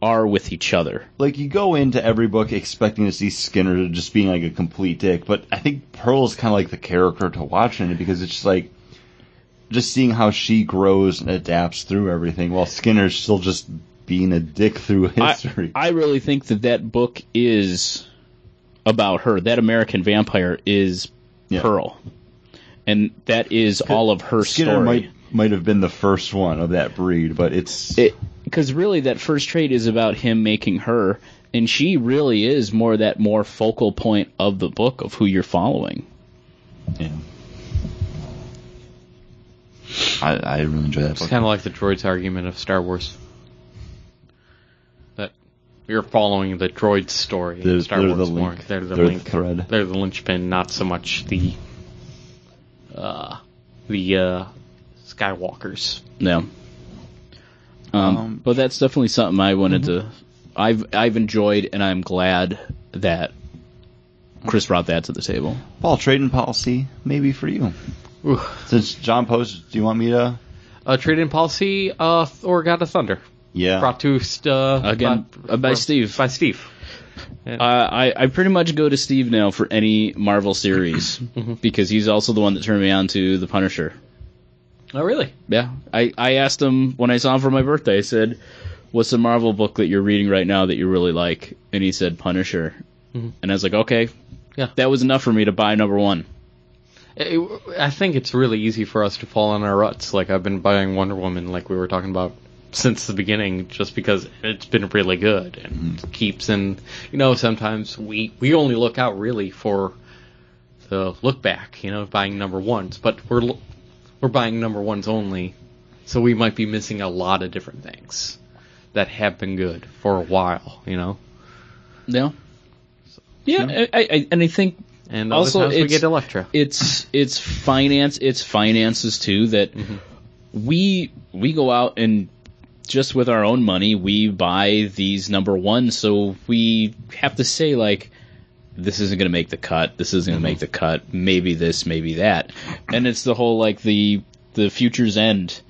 are with each other Like you go into every book expecting to see Skinner just being like a complete dick, but I think Pearl is kind of like the character to watch in it because it's just like just seeing how she grows and adapts through everything, while Skinner's still just being a dick through history. I, I really think that that book is about her that american vampire is Yeah. pearl and that is all of her Skinner story might might have been the first one of that breed, but it's because really that first trade is about him making her and she really is more that more focal point of the book of who you're following yeah. I, I really enjoy that It's kind of like the droids' argument of Star Wars. That you're following the droid's story. They're- in Star they're Wars the more. link. They're the They're the thread. They're the linchpin, not so much the uh, the uh, Skywalkers. Yeah. Um, Um, but that's definitely something I wanted to. I've I've enjoyed, and I'm glad that Chris brought that to the table. Paul, trading policy maybe for you. Ooh. Since John posted, do you want me to? Uh, trade-in policy, uh, Thor: God of Thunder, Yeah. brought to uh, Again, uh, by Steve. By Steve. Uh, I I pretty much go to Steve now for any Marvel series because he's also the one that turned me on to the Punisher. Oh, really? Yeah, I I asked him when I saw him for my birthday. I said, "What's the Marvel book that you're reading right now that you really like?" And he said Punisher, mm-hmm. and I was like, "Okay." Yeah. That was enough for me to buy number one. It- I think it's really easy for us to fall in our ruts. Like I've been buying Wonder Woman, like we were talking about since the beginning, just because it's been really good and mm-hmm. keeps. And you know, sometimes we we only look out really for the look back. You know, buying number ones, but we're we're buying number ones only, so we might be missing a lot of different things that have been good for a while. You know, Yeah. Yeah, I, I, I- and I think and Also, we get Elektra. it's it's finance it's finances too that mm-hmm. we we go out and just with our own money we buy these number ones, so we have to say like this isn't going to make the cut this isn't going to make mm-hmm. the cut maybe this maybe that. And it's the whole like the the future's end.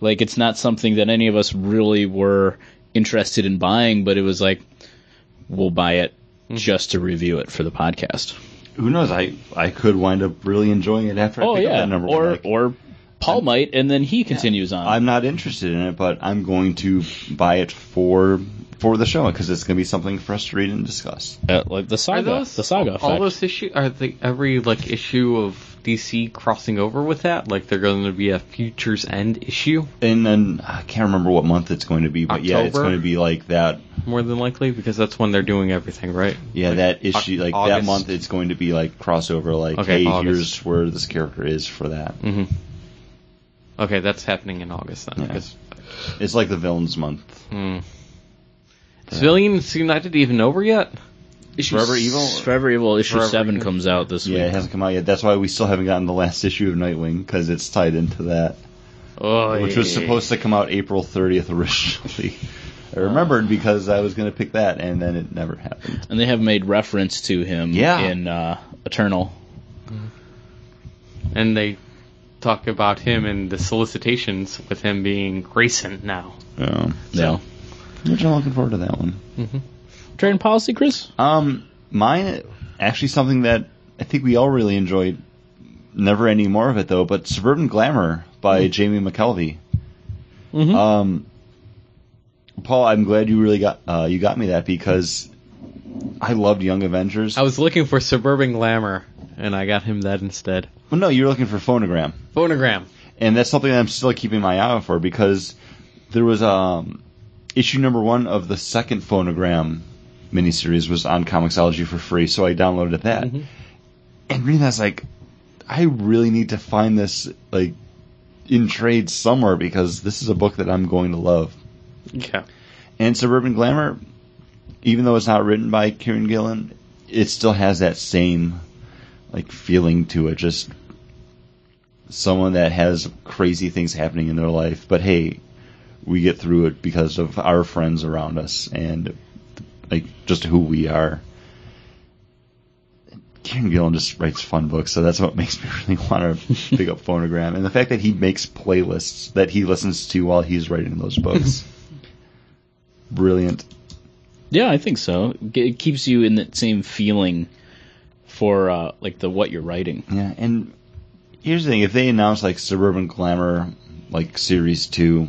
Like it's not something that any of us really were interested in buying but it was like we'll buy it mm-hmm. just to review it for the podcast. Who knows? I I could wind up really enjoying it after I Oh pick up yeah, that number or one. Like, or Paul might, and then he continues on. I'm not interested in it, but I'm going to buy it for for the show because it's going to be something for us to read and discuss. Uh, like the saga, those the saga all effect. those issues? Are the every like issue of DC crossing over with that? Like they're going to be a Futures End issue, And then I can't remember what month it's going to be, but yeah, it's going to be like that. more than likely, because that's when they're doing everything, right? Yeah, that issue, like that month, it's going to be like crossover. Like, Okay, hey, August. here's where this character is for that. hmm Okay, that's happening in August then. Yeah. 'cause- It's like the villains month. hmm. Is Villains United even over yet? issue Forever Evil? Forever Evil issue Forever seven Evil. comes out this Yeah, it week. hasn't come out yet. That's why we still haven't gotten the last issue of Nightwing because it's tied into that, Oh, which was supposed to come out April 30th originally. I remembered because I was going to pick that, and then it never happened. And they have made reference to him Yeah. in uh, Eternal. and they talk about him and the solicitations with him being Grayson now. Um, Yeah. I'm looking forward to that one. Trading policy, Chris? Um, mine actually something that I think we all really enjoyed. Never any more of it though, but Suburban Glamour by Jamie McKelvie. Mhm. Um, Paul, I'm glad you really got uh, you got me that because I loved Young Avengers. I was looking for Suburban Glamour, and I got him that instead. well, no, you're looking for Phonogram, Phonogram. and that's something that I'm still keeping my eye out for because there was um issue number one of the second Phonogram miniseries was on Comixology for free, so I downloaded that. Mhm. And reading that's like, I really need to find this like in trade somewhere because this is a book that I'm going to love. Yeah. And Suburban Glamour, even though it's not written by Kieron Gillen, it still has that same like feeling to it. Just someone that has crazy things happening in their life, but hey, we get through it because of our friends around us and like just who we are. Kieron Gillen just writes fun books, so that's what makes me really want to pick up Phonogram. And the fact that he makes playlists that he listens to while he's writing those books. Brilliant. Yeah, I think so. It keeps you in that same feeling for uh, like the what you're writing. Yeah, and here's the thing: if they announce like Suburban Glamour, like Series Two,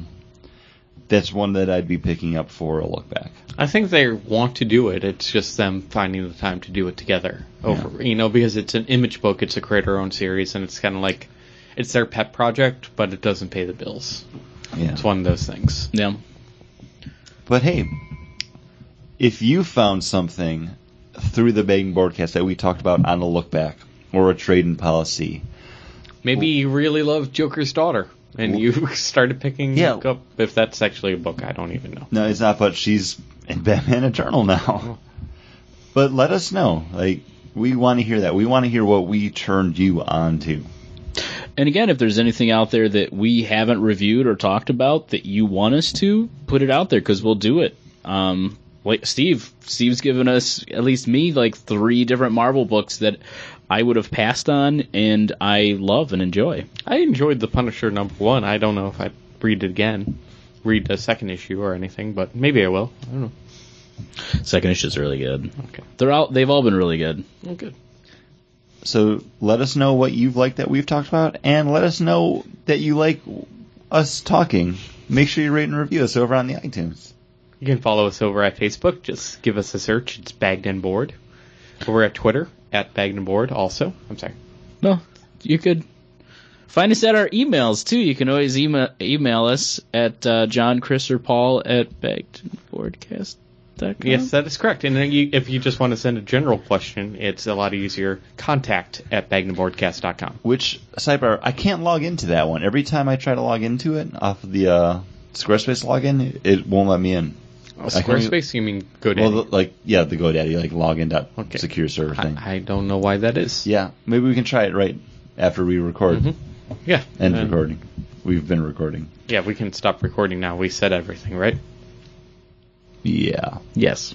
that's one that I'd be picking up for a look back. I think they want to do it. It's just them finding the time to do it together. Over, you know, because it's an image book. It's a creator-owned series, and it's kind of like it's their pet project, but it doesn't pay the bills. Yeah. It's one of those things. Yeah. But hey, if you found something through the Begging Broadcast that we talked about on a look back or a trade in policy, Maybe you really love Joker's Daughter, and you started picking Yeah. up. If that's actually a book, I don't even know. no, it's not. But she's in Batman Eternal now. But let us know. Like we want to hear that. We want to hear what we turned you on to. And again, if there's anything out there that we haven't reviewed or talked about that you want us to, put it out there because we'll do it. Um, wait, Steve, Steve's given us at least me like three different Marvel books that I would have passed on and I love and enjoy. I enjoyed the Punisher number one. I don't know if I'd read it again, read the second issue or anything, but maybe I will. I don't know. Second issue's really good. Okay. They're all they've all been really good. Well, good. So let us know what you've liked that we've talked about, and let us know that you like us talking. Make sure you rate and review us over on the iTunes. You can follow us over at Facebook. Just give us a search. It's Bagged and Board. Over at Twitter at Bagged and Board. Also, I'm sorry. No, you could find us at our emails too. You can always email email us at uh, John, Chris, or Paul at bagtonpodcast.com. Yes, that is correct. And then you, if you just want to send a general question, it's a lot easier. Contact at bagnabroadcast.com. Which sidebar? I can't log into that one. Every time I try to log into it off of the uh, Squarespace login, it won't let me in. Only- Squarespace, you mean GoDaddy? Well, the, like yeah, the GoDaddy like login dot Okay. secure server thing. I, I don't know why that is. yeah, maybe we can try it right after we record. Mhm. Yeah. End and- recording. We've been recording. Yeah, we can stop recording now. We said everything, right? Yeah. Yes.